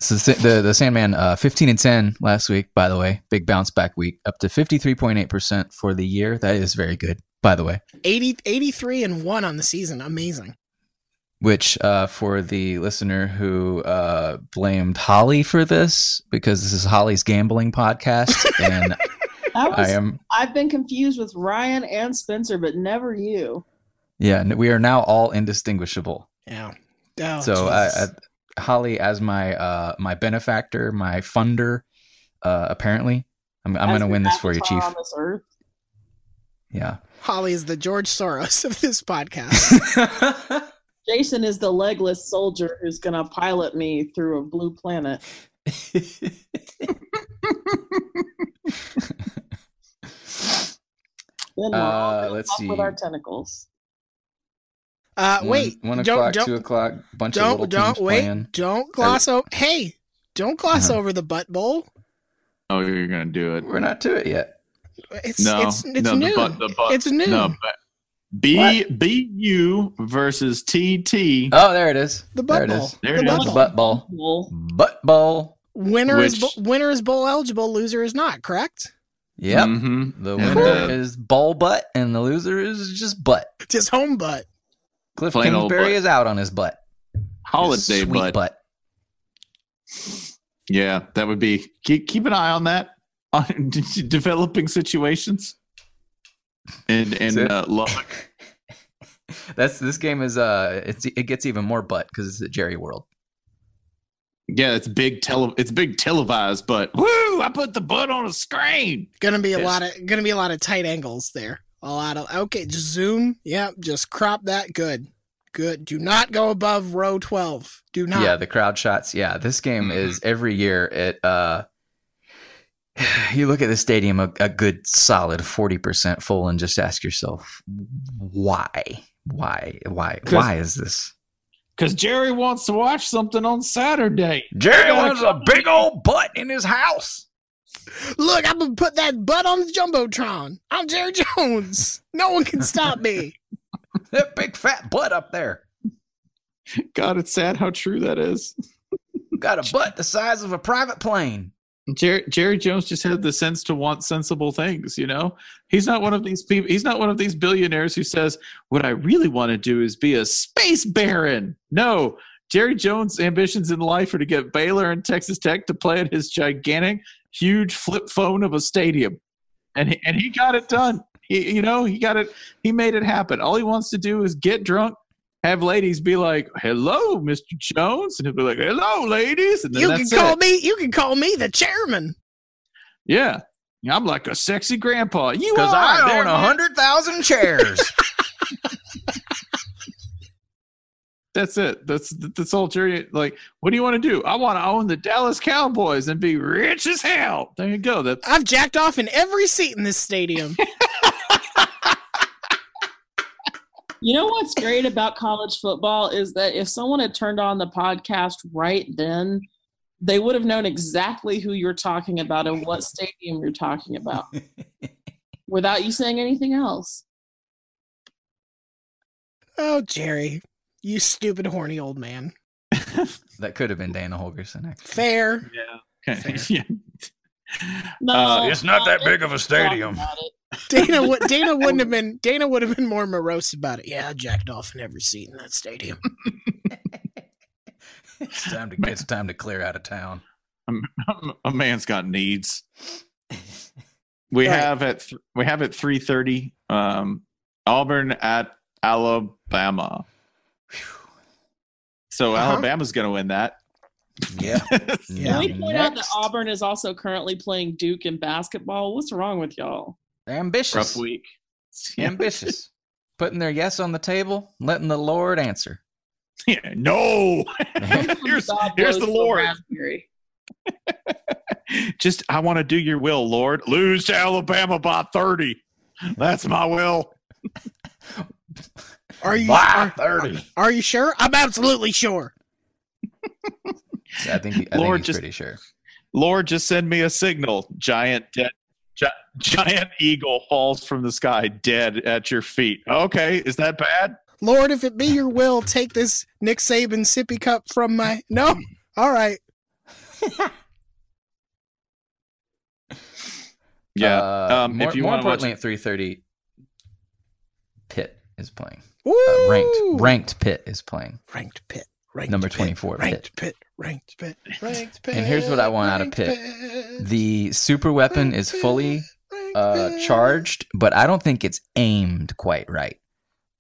So the the, the Sandman, uh, fifteen and ten last week. By the way, big bounce back week, up to fifty three point eight percent for the year. That is very good. By the way, 80, 83 and one on the season. Amazing. which uh, for the listener who uh, blamed Holly for this because this is Holly's gambling podcast, and That was, I am I've been confused with Ryan and Spencer, but never you. yeah, we are now all indistinguishable. Yeah. Oh, so I, I, Holly as my uh, my benefactor, my funder. Uh, apparently, I'm, I'm going to win this for you, Chief. On this earth. Yeah. Holly is the George Soros of this podcast. Jason is the legless soldier who's going to pilot me through a blue planet. Then we're Uh, gonna let's fuck see. with our tentacles. Uh, One- wait. one don't, o'clock, don't, two o'clock, bunch don't, little don't, teams wait. playing. Don't gloss over. Hey, don't gloss Uh-huh. over the butt bowl. Oh, you're gonna do it. We're not to it yet. It's no, it's it's no, new. The butt, the butt, it's new. No, but B B U versus T T. Oh, there it is. The there butt it bowl. is. There The it butt is. The bowl. butt ball. Butt ball. Winner is Which- bo- winner is bowl eligible. Loser is not. Correct. Yep. Mhm. The winner is ball butt, and the loser is just butt. Just home butt. Kliff Plain Kingsbury butt. is out on his butt. Holiday sweet butt. butt. Yeah, that would be. Keep, keep an eye on that on developing situations. And and it. uh, Lubbock. That's this game is uh it's it gets even more butt because it's at Jerry World. Yeah, it's big tele. It's big televised, but woo! I put the butt on a screen. Gonna be a Yes. lot of gonna be a lot of tight angles there. A lot of okay. Just zoom. Yep. Just crop that. Good. Good. Do not go above row twelve. Do not. Yeah, the crowd shots. Yeah, this game Mm-hmm. is every year it uh you look at the stadium a, a good solid 40% full and just ask yourself why? Why? Why? 'Cause- Why is this? Because Jerry wants to watch something on Saturday. Jerry gotta wants a big old butt in his house. Look, I'm gonna put that butt on the jumbotron. I'm Jerry Jones. No one can stop me. That big fat butt up there. God, it's sad how true that is. Got a butt the size of a private plane. Jerry, Jerry Jones just had the sense to want sensible things, you know? He's not one of these people, he's not one of these billionaires who says, What I really want to do is be a space baron. No, Jerry Jones' ambitions in life are to get Baylor and Texas Tech to play at his gigantic, huge flip phone of a stadium. And he, and he got it done. He, you know, he got it, he made it happen. All he wants to do is get drunk. Have ladies be like, "Hello, Mr. Jones," and he'll be like, "Hello, ladies," and then You can call it. me. You can call me the chairman. Yeah. I'm like a sexy grandpa. You Because are. I There own a it is. hundred thousand chairs. That's it. That's that's all Jerry. Like, what do you want to do? I want to own the Dallas Cowboys and be rich as hell. There you go. That's I've jacked off in every seat in this stadium. You know what's great about college football is that if someone had turned on the podcast right then, they would have known exactly who you're talking about and what stadium you're talking about without you saying anything else. oh, Jerry, you stupid horny old man. that could have been Dana Holgorsen. Actually. Fair. yeah. Okay. yeah. No, Uh, it's not that big of a stadium. Dana would Dana wouldn't have been Dana would have been more morose about it. Yeah, I jacked off in every seat in that stadium. It's time to it's time to clear out of town. a man's got needs. We Right. have at th- we have at three thirty. Um, Auburn at Alabama. So Uh-huh. Alabama's going to win that. Yeah. Yeah. Can we point out that Auburn is also currently playing Duke in basketball? What's wrong with y'all? Ambitious. Rough week. Ambitious. Putting their yes on the table, letting the Lord answer. Yeah, no. here's here's the Lord. Just I want to do your will, Lord. Lose to Alabama by 30. That's my will. Are you By 30. are you sure? I'm absolutely sure. I think, he- I Lord, think he's just- pretty sure. Lord, just send me a signal. Giant dead gi- giant eagle falls from the sky dead at your feet. Okay, is that bad? Lord, if it be your will, take this Nick Saban sippy cup from my No? All right. Yeah. Uh, um, more, if you more want to watch importantly, it, at three thirty, Pitt is playing. Woo! Uh, ranked ranked Pitt is playing. Ranked Pitt. Ranked Number 24 Pitt. Ranked Pitt. Ranked Pitt. Ranked Pitt. And here's what I want out of ranked Pitt. The super weapon is fully uh, charged, but I don't think it's aimed quite right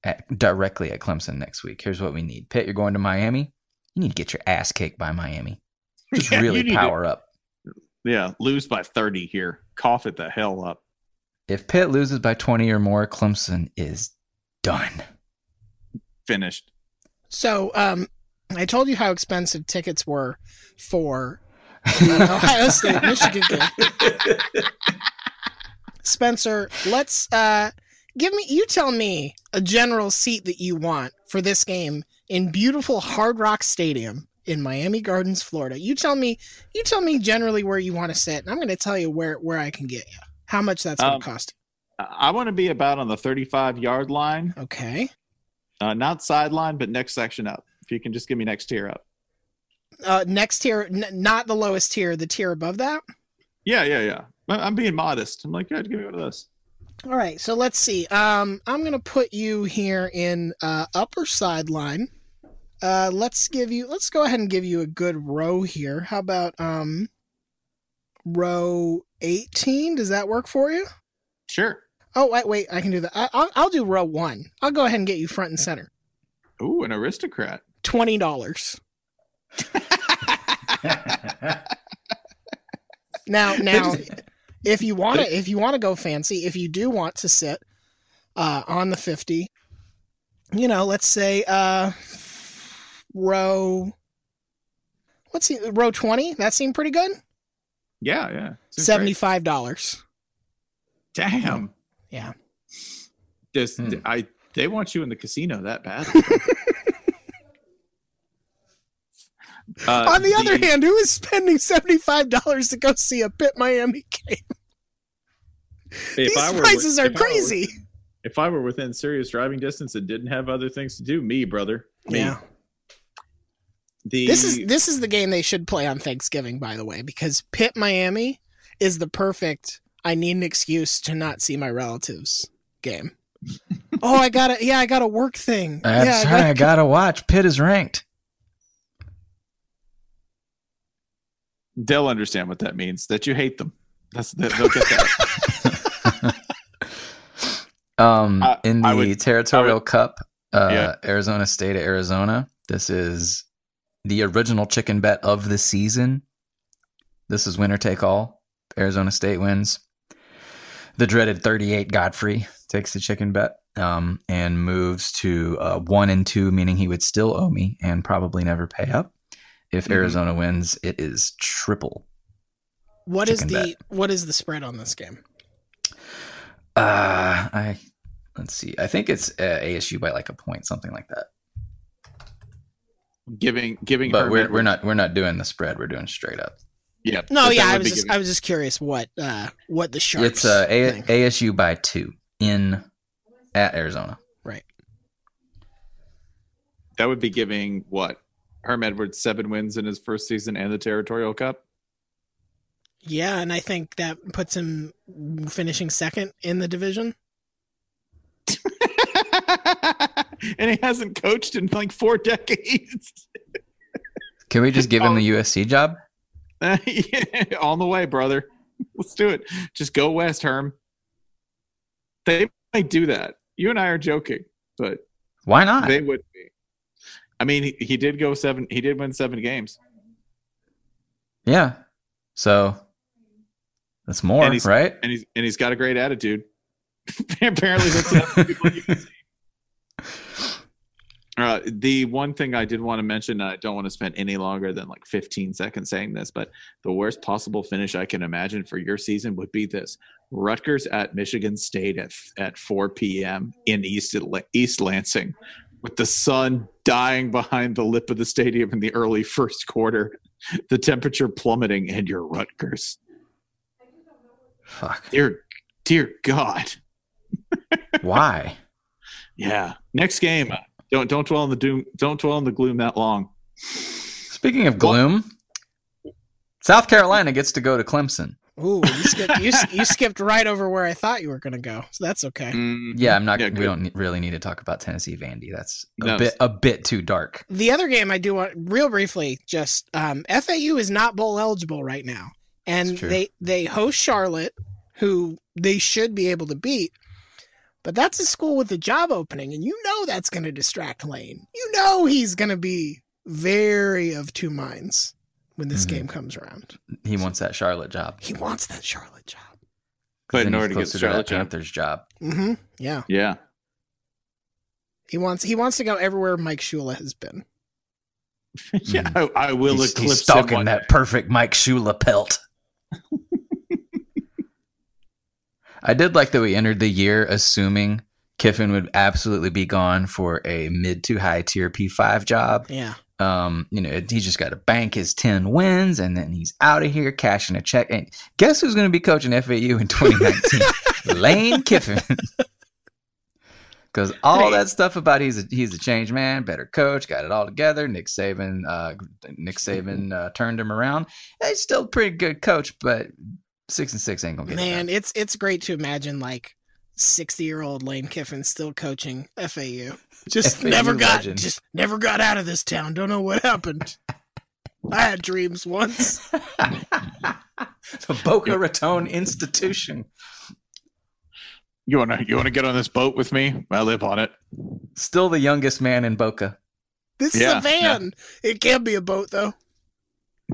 at, directly at Clemson next week. Here's what we need. Pitt, you're going to Miami. You need to get your ass kicked by Miami. Just Yeah, really need to- power up. yeah, lose by 30 here. Cough it the hell up. If Pitt loses by 20 or more, Clemson is done. Finished. So, um, I told you how expensive tickets were for the Ohio State Michigan game. Spencer, let's uh, give me. You tell me a general seat that you want for this game in beautiful Hard Rock Stadium in Miami Gardens, Florida. You tell me. You tell me generally where you want to sit, and I'm going to tell you where where I can get you. How much that's going Um, to cost. I- want to be about on the 35 yard line. Okay. Uh, not sideline, but next section up. If you can just give me next tier up. Uh, next tier, n- not the lowest tier, the tier above that. Yeah, yeah, yeah. I'm being modest. I'm like, yeah, give me one of those. All right, so let's see. Um, I'm gonna put you here in uh, upper sideline. Uh, let's give you. Let's go ahead and give you a good row here. How about um, row 18? Does that work for you? Sure. Oh wait, wait. I can do that. I, I'll, I'll do row one. I'll go ahead and get you front and center. Ooh, an aristocrat. Twenty dollars. Now, now, if you want to, if you want to go fancy, if you do want to sit uh, on the fifty, you know, let's say uh, row. Let's see, row twenty. That seemed pretty good. Yeah, yeah. Seventy-five dollars. Damn. Yeah. This Hmm. I they want you in the casino that bad. Uh, on the, other hand, who is spending seventy-five dollars to go see a Pitt Miami game? if These I were- prices are if I were- crazy. if I were within serious driving distance and didn't have other things to do, me, brother. Me. Yeah. The This is this is the game they should play on Thanksgiving, by the way, because Pitt Miami is the perfect. I need an excuse to not see my relatives game. oh, I got to Yeah, I got a work thing. That's yeah, right. I gotta watch. Pitt is ranked. They'll understand what that means. That you hate them. That's they'll get that. Um, I- in the would- Territorial would- Cup, uh, Yeah. Arizona State of Arizona. This is the original chicken bet of the season. This is winner take all. Arizona State wins. The dreaded 38 Godfrey takes the chicken bet um, and moves to uh, one and two, meaning he would still owe me and probably never pay up. If Mhm. Arizona wins, it is triple. What is chicken the what is the spread on this game? Uh, I let's see. I think it's uh, ASU by like a point, something like that. giving giving But we're we're not we're not doing the spread. We're doing straight up. Yeah. No, yeah, I was just giving- I was just curious what uh what the sharks. it's uh, A- ASU by two in at Arizona. right. that would be giving what Herm Edwards seven wins in his first season and the Territorial Cup. Yeah, and I think that puts him finishing second in the division. and he hasn't coached in like four decades. Can we just give him the oh. USC job? Yeah, on the way, brother. Let's do it. Just go west, Herm. They might do that. You and I are joking, but Why not? they would be. I mean, he, he did go seven. He did win seven games. yeah. So that's more, And right? and he's and he's got a great attitude. Apparently, that's enough for people you can see. Uh, the one thing I did want to mention, I don't want to spend any longer than like 15 seconds saying this, but the worst possible finish I can imagine for your season would be this: Rutgers at Michigan State at at 4 p.m. in East East Lansing, with the sun dying behind the lip of the stadium in the early first quarter, the temperature plummeting, and your Rutgers. Fuck. Dear, dear God. Why? Yeah. Next game. Don't don't dwell on the doom. Don't dwell on the gloom that long. Speaking of gloom, South Carolina gets to go to Clemson. Ooh, you skipped you, you skipped right over where I thought you were going to go. So that's okay. Mm, Yeah, I'm not. Yeah, we don't really need to talk about Tennessee Vandy. That's a No. bit a bit too dark. The other game I do want real briefly, just um, FAU is not bowl eligible right now, and they they host Charlotte, who they should be able to beat. But that's a school with a job opening, and you know that's going to distract Lane. You know he's going to be very of two minds when this Mhm. game comes around. He wants that Charlotte job. He wants that Charlotte job. But in order to get closer the to that Charlotte job, Panthers job. Mm-hmm. Yeah, yeah, he wants he wants to go everywhere Mike Shula has been. yeah, I, I will He's, eclipse he's stalking him that perfect Mike Shula pelt. I did like that we entered the year assuming Kiffin would absolutely be gone for a mid to high tier P5 job. Yeah. Um, you know, he just got to bank his 10 wins and then he's out of here cashing a check. And guess who's going to be coaching FAU in 2019? Lane Kiffin. Because all Hey. that stuff about he's a, he's a change man, better coach, got it all together. Nick Saban, uh, Nick Saban uh, turned him around. He's still a pretty good coach, but six and six ain't gonna get it Man, done. it's it's great to imagine like sixty year old Lane Kiffin still coaching FAU. Just FAU never got legend. just never got out of this town. Don't know what happened. I had dreams once. the Boca Raton institution. You wanna you wanna get on this boat with me? I live on it. Still the youngest man in Boca. This Yeah, is a van. It can't be a boat though.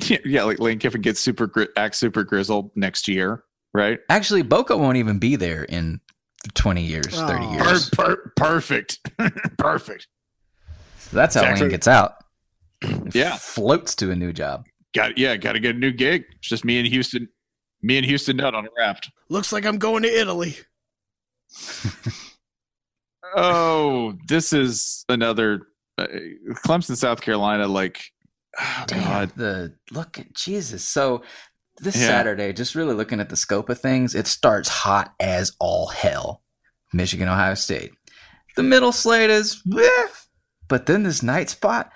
Yeah, yeah, like Lane Kiffin gets super gri- act super grizzled next year, right? Actually, Boca won't even be there in 20 years, 30 Aw. years. Per- per- perfect, perfect. So that's how Exactly. Lane gets out. Yeah. Floats to a new job. Got yeah, got to get a new gig. It's just me and Houston, me and Houston Nutt on a raft. Looks like I'm going to Italy. Oh, this is another uh, Clemson, South Carolina. Like, oh, Damn, God, the look at Jesus. So this Yeah. Saturday, just really looking at the scope of things, it starts hot as all hell. Michigan, Ohio State. The middle slate is, eh, but then this night spot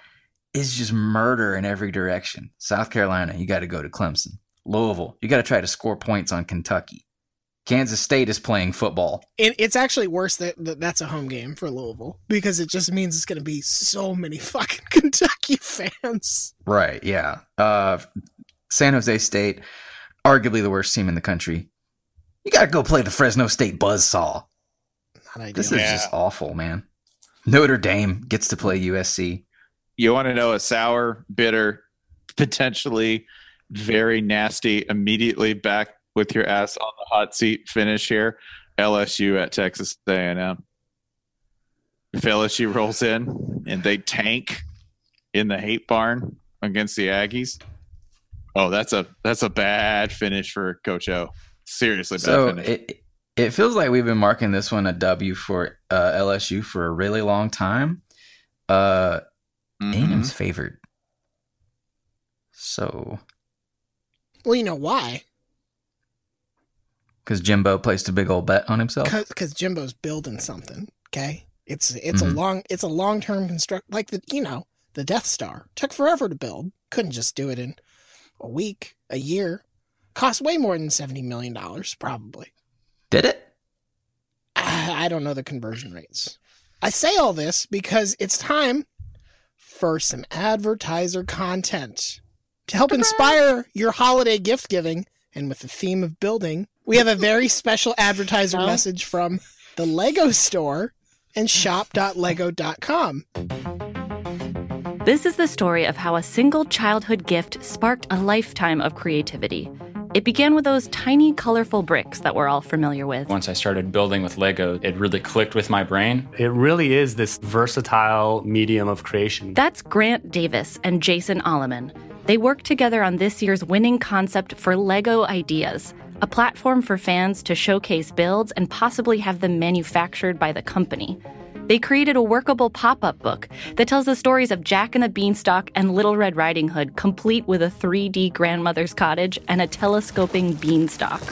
is just murder in every direction. South Carolina, you got to go to Clemson. Louisville, you got to try to score points on Kentucky. Kansas State is playing football. It, it's actually worse that, that that's a home game for Louisville because it just means it's going to be so many fucking Kentucky fans. Right, yeah. Uh, San Jose State, arguably the worst team in the country. You got to go play the Fresno State Buzzsaw. Not ideal. This is Yeah. just awful, man. Notre Dame gets to play USC. you want to know a sour, bitter, potentially very nasty, immediately back with your ass on the hot seat finish here. LSU at Texas A&M. If LSU rolls in and they tank in the hate barn against the Aggies, oh, that's a that's a bad finish for Coach O. Seriously bad So finish. it it feels like we've been marking this one a W for uh, LSU for a really long time. Uh, Mhm. A&M's favored. So, Well, you know why? because Jimbo placed a big old bet on himself. Because Jimbo's building something. Okay, it's it's a Mhm. long it's a long term construct like the you know the Death Star took forever to build. Couldn't just do it in a week, a year. Cost way more than seventy million dollars, probably. Did it? I don't know the conversion rates. I say all this because it's time for some advertiser content to help inspire your holiday gift giving. And with the theme of building, we have a very special advertiser message from the Lego store and shop.lego.com. This is the story of how a single childhood gift sparked a lifetime of creativity. It began with those tiny, colorful bricks that we're all familiar with. Once I started building with Lego, it really clicked with my brain. It really is this versatile medium of creation. That's Grant Davis and Jason Allemann. They worked together on this year's winning concept for Lego Ideas, a platform for fans to showcase builds and possibly have them manufactured by the company. They created a workable pop up book that tells the stories of Jack and the Beanstalk and Little Red Riding Hood, complete with a 3D grandmother's cottage and a telescoping beanstalk.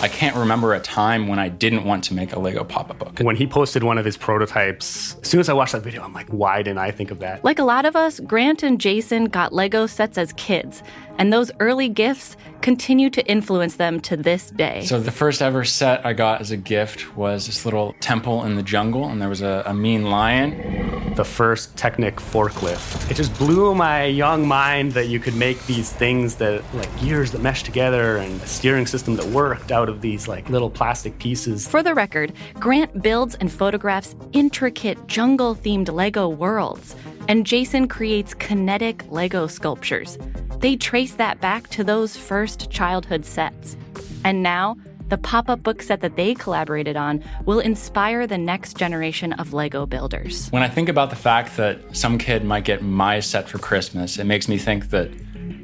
I can't remember a time when I didn't want to make a Lego pop up book. When he posted one of his prototypes, as soon as I watched that video, I'm like, why didn't I think of that? Like a lot of us, Grant and Jason got Lego sets as kids, and those early gifts continue to influence them to this day. So the first ever set I got as a gift was this little temple in the jungle, and there was a, a mean lion. The first Technic forklift. It just blew my young mind that you could make these things that, like gears that mesh together and a steering system that worked out of these like little plastic pieces. For the record, Grant builds and photographs intricate jungle themed Lego worlds, and Jason creates kinetic Lego sculptures. They trace that back to those first childhood sets. And now, the pop up book set that they collaborated on will inspire the next generation of Lego builders. When I think about the fact that some kid might get my set for Christmas, it makes me think that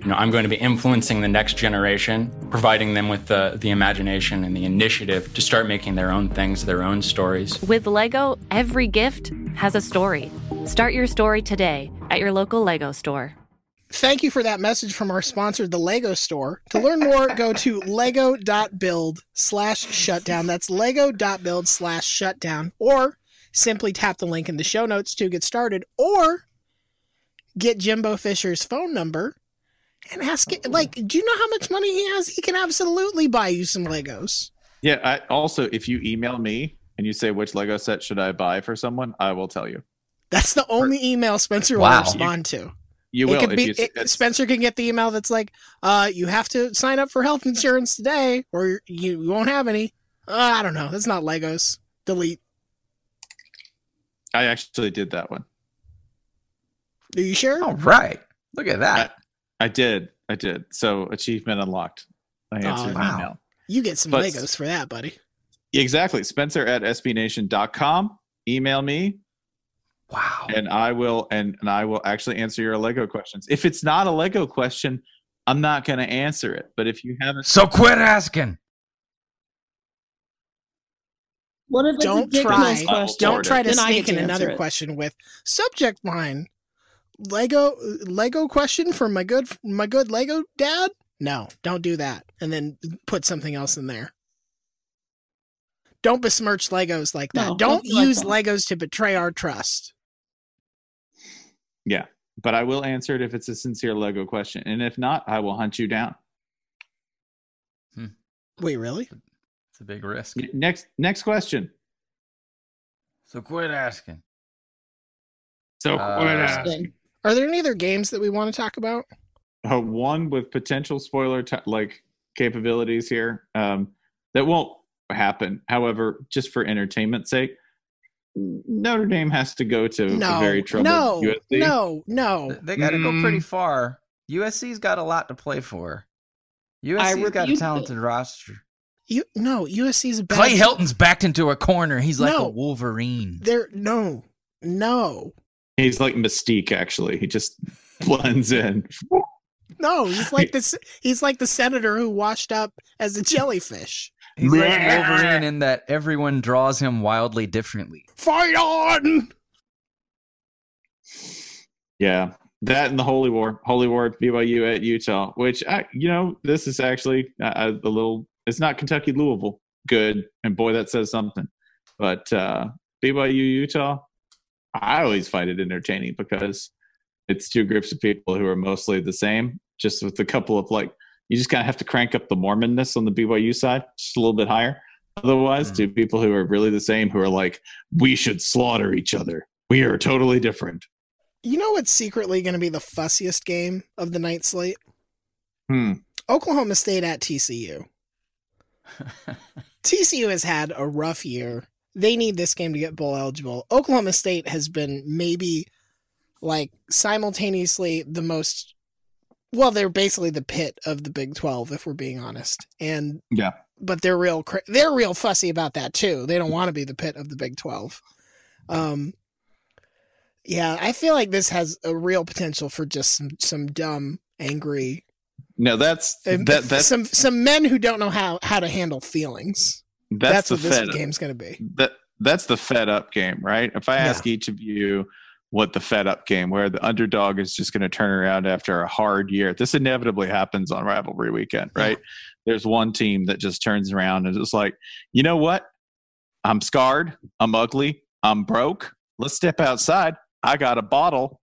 you know, I'm going to be influencing the next generation, providing them with the, the imagination and the initiative to start making their own things, their own stories. With Lego, every gift has a story. Start your story today at your local Lego store. Thank you for that message from our sponsor, the Lego Store. To learn more, go to lego.build slash shutdown. That's lego.build slash shutdown. Or simply tap the link in the show notes to get started. Or get Jimbo Fisher's phone number and ask it. Like, do you know how much money he has? He can absolutely buy you some Legos. Yeah. I, also, if you email me and you say which Lego set should I buy for someone, I will tell you. That's the only email Spencer Wow. will respond to. You It will. could if be, you, it- Spencer can get the email that's like, uh, you have to sign up for health insurance today, or you, you won't have any. Uh, I don't know. That's not Legos. Delete. I actually did that one. Are you sure? All right. Look at that. I did. I did. So achievement unlocked. I answered oh, an wow. email. You get some But- Legos for that, buddy. Exactly. Spencer at sbnation.com. Email me. Wow. And I will and, and I will actually answer your Lego questions. If it's not a Lego question, I'm not gonna answer it. But if you haven't So quit asking. What if it's a Don't try. Don't try to Then sneak in another it. question with subject line. Lego Lego question for my good my good Lego dad? No, don't do that. And then put something else in there. Don't besmirch Legos like that. No, don't don't be like use that. Legos to betray our trust. Yeah. But I will answer it if it's a sincere Lego question. And if not, I will hunt you down. Wait, really? It's a big risk. Next next question. So quit asking. So Uh, quit asking. Are there any other games that we want to talk about? uh, one with potential spoiler t- like capabilities here um, that won't happen. However, just for entertainment's sake, Notre Dame has to go to a No, very troubled no, USC. no, no. They got to go Mm. pretty far. USC's got a lot to play for. I USC's got a refuse to- talented roster. You no, USC's a bad Clay Helton's backed into a corner. He's like No. a Wolverine. There no. No. He's like Mystique, actually. He just blends in. No, he's like this he's like the senator who washed up as a jellyfish. He's like Wolverine in that everyone draws him wildly differently. Fight on! Yeah, that and the Holy War, Holy War BYU at Utah, which I, you know, this is actually uh, a little. It's not Kentucky Louisville good, and boy, that says something. But uh, BYU Utah, I always find it entertaining because it's two groups of people who are mostly the same, just with a couple of like. You just kind of have to crank up the Mormonness on the BYU side just a little bit higher. Otherwise, two people who are really the same, who are like, we should slaughter each other. We are totally different. You know what's secretly going to be the fussiest game of the night slate? Hmm. Oklahoma State at TCU. TCU has had a rough year. They need this game to get bowl eligible. Oklahoma State has been maybe like simultaneously the most well, they're basically the pit of the Big 12 if we're being honest. And Yeah. but they're real they're real fussy about that too. They don't want to be the pit of the Big 12. Um yeah, I feel like this has a real potential for just some some dumb, angry No, that's that that's some some men who don't know how how to handle feelings. That's, That's, the what this fed game's going to be. that that's the fed up game, right? If I Yeah. ask each of you what the fed up game where the underdog is just going to turn around after a hard year. This inevitably happens on rivalry weekend, right? There's one team that just turns around and is like, you know what? I'm scarred. I'm ugly. I'm broke. Let's step outside. I got a bottle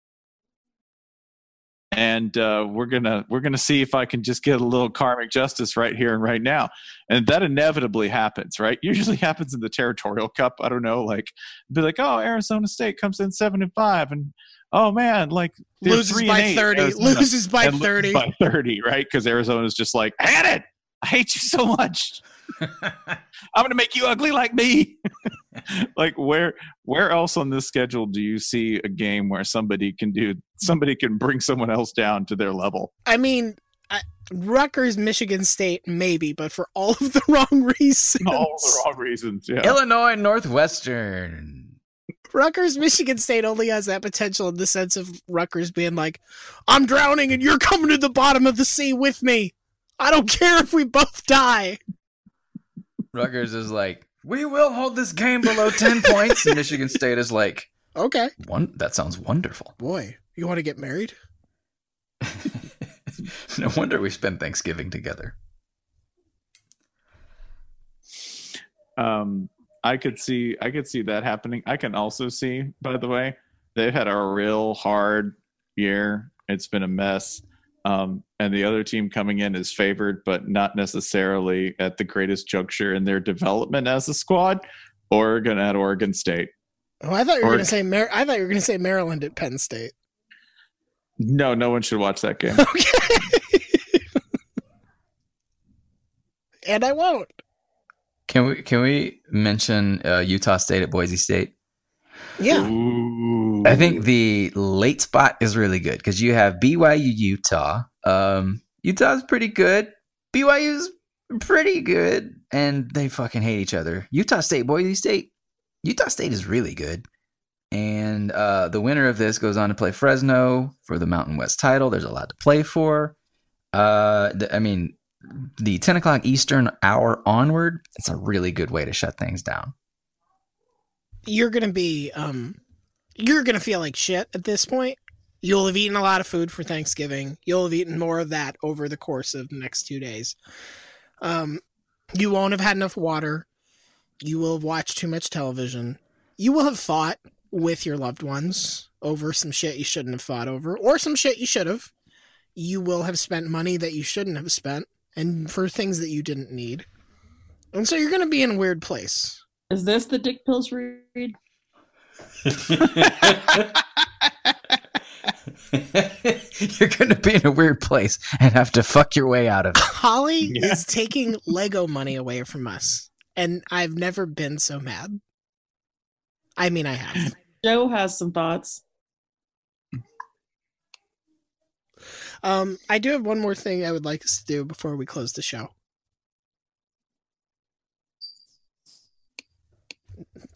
and uh, we're gonna we're gonna see if I can just get a little karmic justice right here and right now, and that inevitably happens, right? Usually happens in the territorial cup. I don't know, like be like, oh, Arizona State comes in seven and five, and oh man, like Loses by eight, 30, Arizona, loses by and loses 30. by thirty, right? Because Arizona's just like, I hate it. I hate you so much. I'm gonna make you ugly like me. like where where else on this schedule do you see a game where somebody can do somebody can bring someone else down to their level? I mean, I, Rutgers, Michigan State, maybe, but for all of the wrong reasons. All the wrong reasons. Yeah. Illinois Northwestern. Rutgers, Michigan State only has that potential in the sense of Rutgers being like, I'm drowning and you're coming to the bottom of the sea with me. I don't care if we both die. Rutgers is like, we will hold this game below 10 points. And Michigan State is like, Okay. one, that sounds wonderful. Boy, you want to get married? No wonder we spend Thanksgiving together. Um I could see I could see that happening. I can also see, by the way, they've had a real hard year. It's been a mess. Um, and the other team coming in is favored, but not necessarily at the greatest juncture in their development as a squad. Oregon at Oregon State. Oh, I thought you were going to say Mar- I thought you were going to say Maryland at Penn State. No, no one should watch that game. Okay. And I won't. Can we can we mention uh, Utah State at Boise State? Yeah. I think the late spot is really good because you have BYU Utah. Um, Utah's pretty good. BYU's pretty good, and they fucking hate each other. Utah State, Boise State. Utah State is really good, and uh, the winner of this goes on to play Fresno for the Mountain West title. There's a lot to play for. Uh, the, I mean, the 10 o'clock Eastern hour onward. It's a really good way to shut things down. You're to be um you're to feel like shit at this point. You'll have eaten a lot of food for Thanksgiving. You'll have eaten more of that over the course of the next 2 days. Um you won't have had enough water. You will have watched too much television. You will have fought with your loved ones over some shit you shouldn't have fought over or some shit you should have. You will have spent money that you shouldn't have spent and for things that you didn't need. And so you're going to be in a weird place. Is this the dick pills read? You're going to be in a weird place and have to fuck your way out of it. Holly is taking Lego money away from us, and I've never been so mad. I mean, I have. Joe has some thoughts. Um, I do have one more thing I would like us to do before we close the show.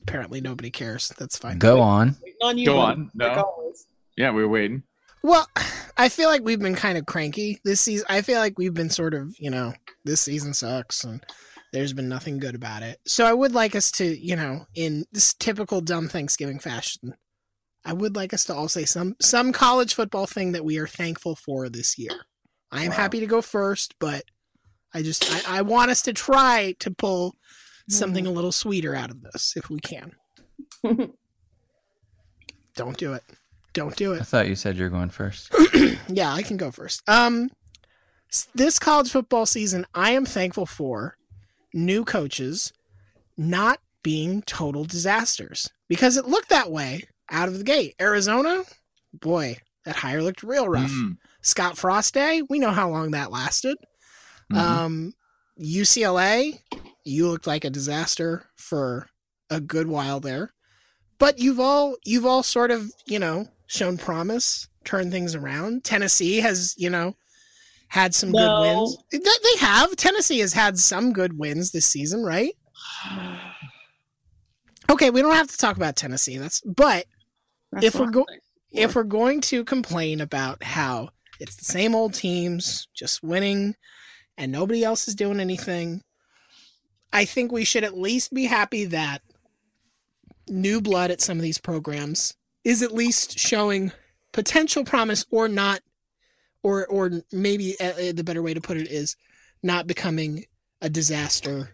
Apparently, nobody cares. That's fine. Go on. On you, Go on. No. always. Yeah, we were waiting. Well, I feel like we've been kind of cranky this season. I feel like we've been sort of, you know, this season sucks and there's been nothing good about it. So I would like us to, you know, in this typical dumb Thanksgiving fashion, I would like us to all say some some college football thing that we are thankful for this year. I am happy to go first, but I just I, I want us to try to pull something a little sweeter out of this if we can. Don't do it. Don't do it I thought you said you're going first. yeah, I can go first. Um, this college football season, I am thankful for new coaches not being total disasters because it looked that way out of the gate. Arizona, boy, that hire looked real rough. Mm. Scott Frost Day, we know how long that lasted. Mhm. Um, UCLA, you looked like a disaster for a good while there, but you've all you've all sort of you know shown promise, turned things around. Tennessee has you know had some No. good wins. They, have. Tennessee has had some good wins this season, right? Okay, we don't have to talk about Tennessee. That's but That's if we're what if we're going to complain about how it's the same old teams just winning and nobody else is doing anything, I think we should at least be happy that new blood at some of these programs is at least showing potential promise or not or or maybe uh, the better way to put it is not becoming a disaster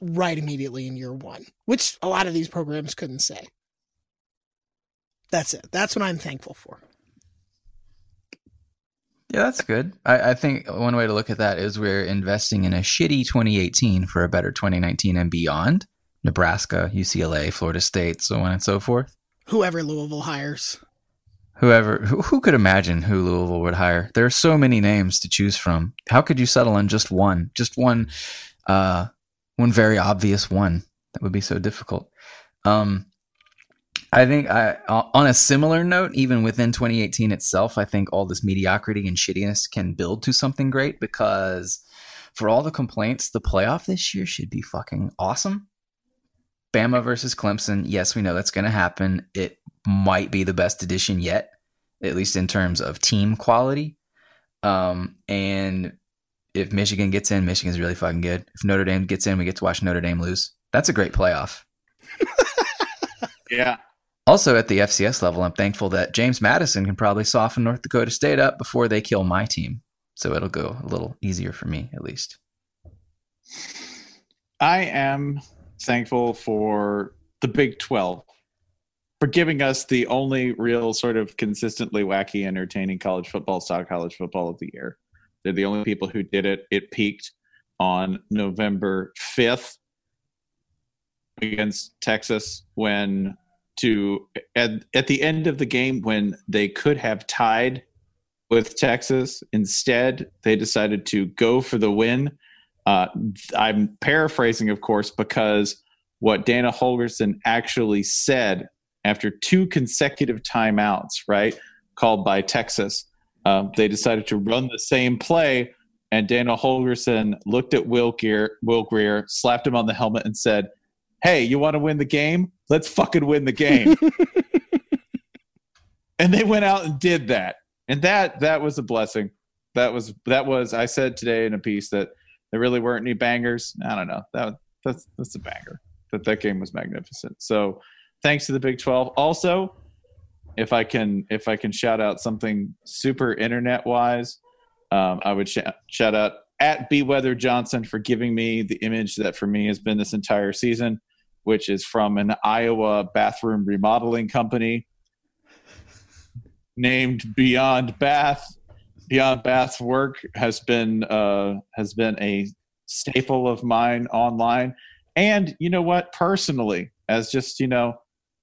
right immediately in year 1 which a lot of these programs couldn't say. That's it. That's what i'm thankful for Yeah, that's good. I, I think one way to look at that is we're investing in a shitty 2018 for a better 2019 and beyond. Nebraska, UCLA, Florida State, so on and so forth. whoever louisville hires Whoever, who, who could imagine who Louisville would hire? There are so many names to choose from. How could you settle on just one? Just one, uh, one very obvious one. That would be so difficult. Um, I think I, on a similar note, even within 2018 itself, I think all this mediocrity and shittiness can build to something great because for all the complaints, the playoff this year should be fucking awesome. Bama versus Clemson. Yes, we know that's going to happen. It might be the best edition yet, at least in terms of team quality. Um, and if Michigan gets in, Michigan's really fucking good. If Notre Dame gets in, we get to watch Notre Dame lose. That's a great playoff. Yeah. Also, at the FCS level, I'm thankful that James Madison can probably soften North Dakota State up before they kill my team. So it'll go a little easier for me, at least. I am thankful for the Big 12 for giving us the only real sort of consistently wacky, entertaining college football, style college football of the year. They're the only people who did it. It peaked on November 5th against Texas when to at, at the end of the game when they could have tied with Texas instead they decided to go for the win uh, I'm paraphrasing of course because what Dana Holgorsen actually said after two consecutive timeouts right called by Texas um, they decided to run the same play and Dana Holgorsen looked at Will Grier, Will Grier slapped him on the helmet and said hey, you want to win the game? Let's fucking win the game. and they went out and did that. And that that was a blessing. That was that was I said today in a piece that there really weren't any bangers. I don't know. That that's that's a banger. That that game was magnificent. So thanks to the Big 12. Also, if I can if I can shout out something super internet wise, um, I would sh- shout out at B Weather Johnson for giving me the image that for me has been this entire season, which is from an Iowa bathroom remodeling company named Beyond Bath. Beyond Bath's work has been uh, has been a staple of mine online, and you know what? Personally, as just you know,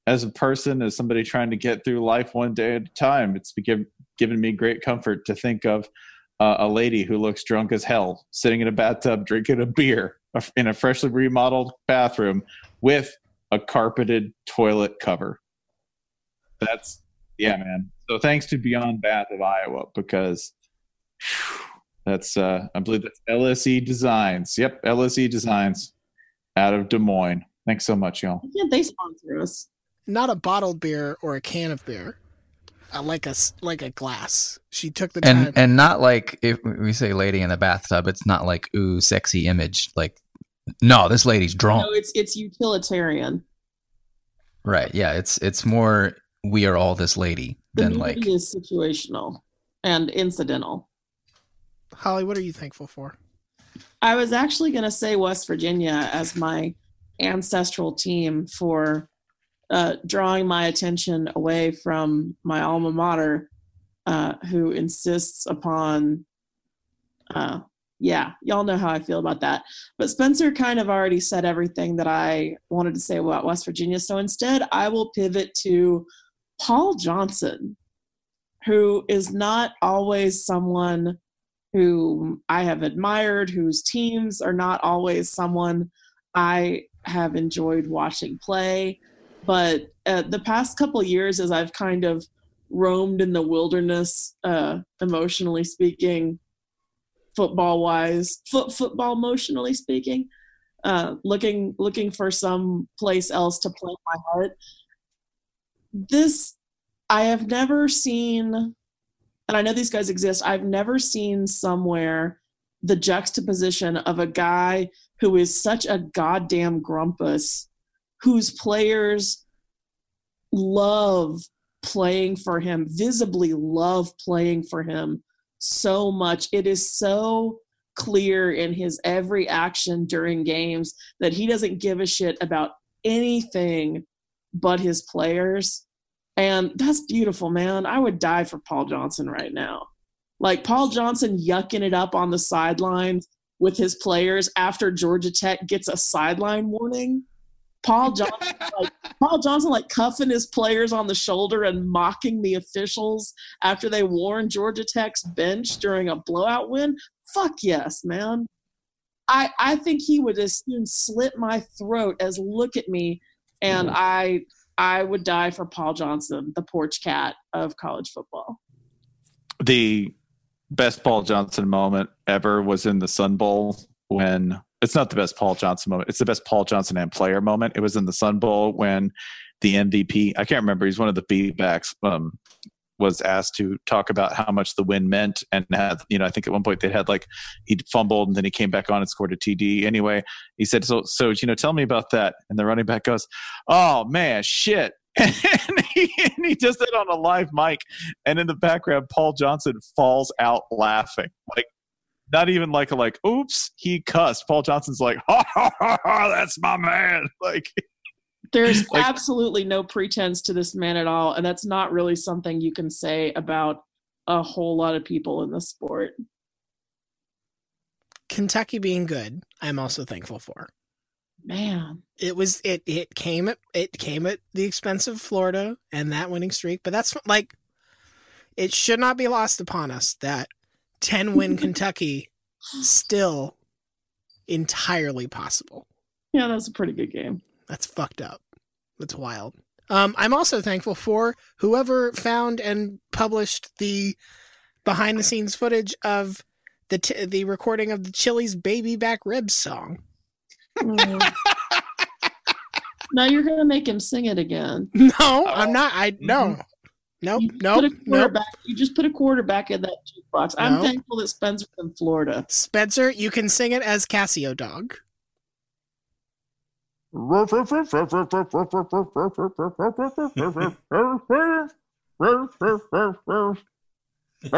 as a person, as somebody trying to get through life one day at a time, it's given given me great comfort to think of uh, a lady who looks drunk as hell sitting in a bathtub drinking a beer in a freshly remodeled bathroom with a carpeted toilet cover. That's yeah, man. So thanks to Beyond Bath of Iowa because whew, that's uh I believe that's LSE Designs. Yep, LSE Designs out of Des Moines. Thanks so much, y'all. Why can't they sponsor us? Not a bottled beer or a can of beer, uh, like a s- like a glass. She took the and time. and not like if we say lady in the bathtub, it's not like ooh sexy image. Like no, this lady's drunk. No, it's it's utilitarian. Right? Yeah, it's it's more we are all this lady The than like is situational and incidental. Holly, what are you thankful for? I was actually going to say West Virginia as my ancestral team for uh, drawing my attention away from my alma mater, uh, who insists upon, uh, yeah, y'all know how I feel about that. But Spencer kind of already said everything that I wanted to say about West Virginia. So instead, I will pivot to Paul Johnson, who is not always someone who I have admired, whose teams are not always someone I have enjoyed watching play. But uh, the past couple years, as I've kind of roamed in the wilderness, uh, emotionally speaking, football wise, foot football emotionally speaking, uh, looking looking for some place else to play my heart. This I have never seen and I know these guys exist. I've never seen somewhere the juxtaposition of a guy who is such a goddamn grumpus, whose players love playing for him, visibly love playing for him so much. It is so clear in his every action during games that he doesn't give a shit about anything but his players. And that's beautiful, man. I would die for Paul Johnson right now. Like Paul Johnson yucking it up on the sidelines with his players after Georgia Tech gets a sideline warning. Paul Johnson, like Paul Johnson, like cuffing his players on the shoulder and mocking the officials after they warned Georgia Tech's bench during a blowout win. Fuck yes, man. I I think he would as soon slit my throat as look at me, and I I would die for Paul Johnson, the porch cat of college football. The best Paul Johnson moment ever was in the Sun Bowl when it's not the best Paul Johnson moment. It's the best Paul Johnson and player moment. It was in the Sun Bowl when the MVP, I can't remember, he's one of the B-backs, um, was asked to talk about how much the win meant and had, you know, I think at one point they had like he fumbled and then he came back on and scored a TD. Anyway, he said, So so you know, tell me about that. And the running back goes, Oh man, shit. And he, and he does that on a live mic. And in the background, Paul Johnson falls out laughing. Like not even like a like, oops, he cussed. Paul Johnson's like, ha ha ha, ha that's my man. Like There's Like- absolutely no pretense to this man at all, and that's not really something you can say about a whole lot of people in the sport. Kentucky being good, I'm also thankful for. Man, It was it it came at it came at the expense of Florida and that winning streak, but that's like it should not be lost upon us that 10 win Kentucky still entirely possible. yeah, that's a pretty good game. That's fucked up. That's wild. Um, I'm also thankful for whoever found and published the behind the scenes footage of the t- the recording of the Chili's "Baby Back Ribs" song. Mm. now you're gonna make him sing it again. No, I'm not. I no, nope, You nope, put a nope. quarterback. You just put a quarterback in that jukebox. I'm No. thankful that Spencer's in Florida. Spencer, you can sing it as Casio Dog.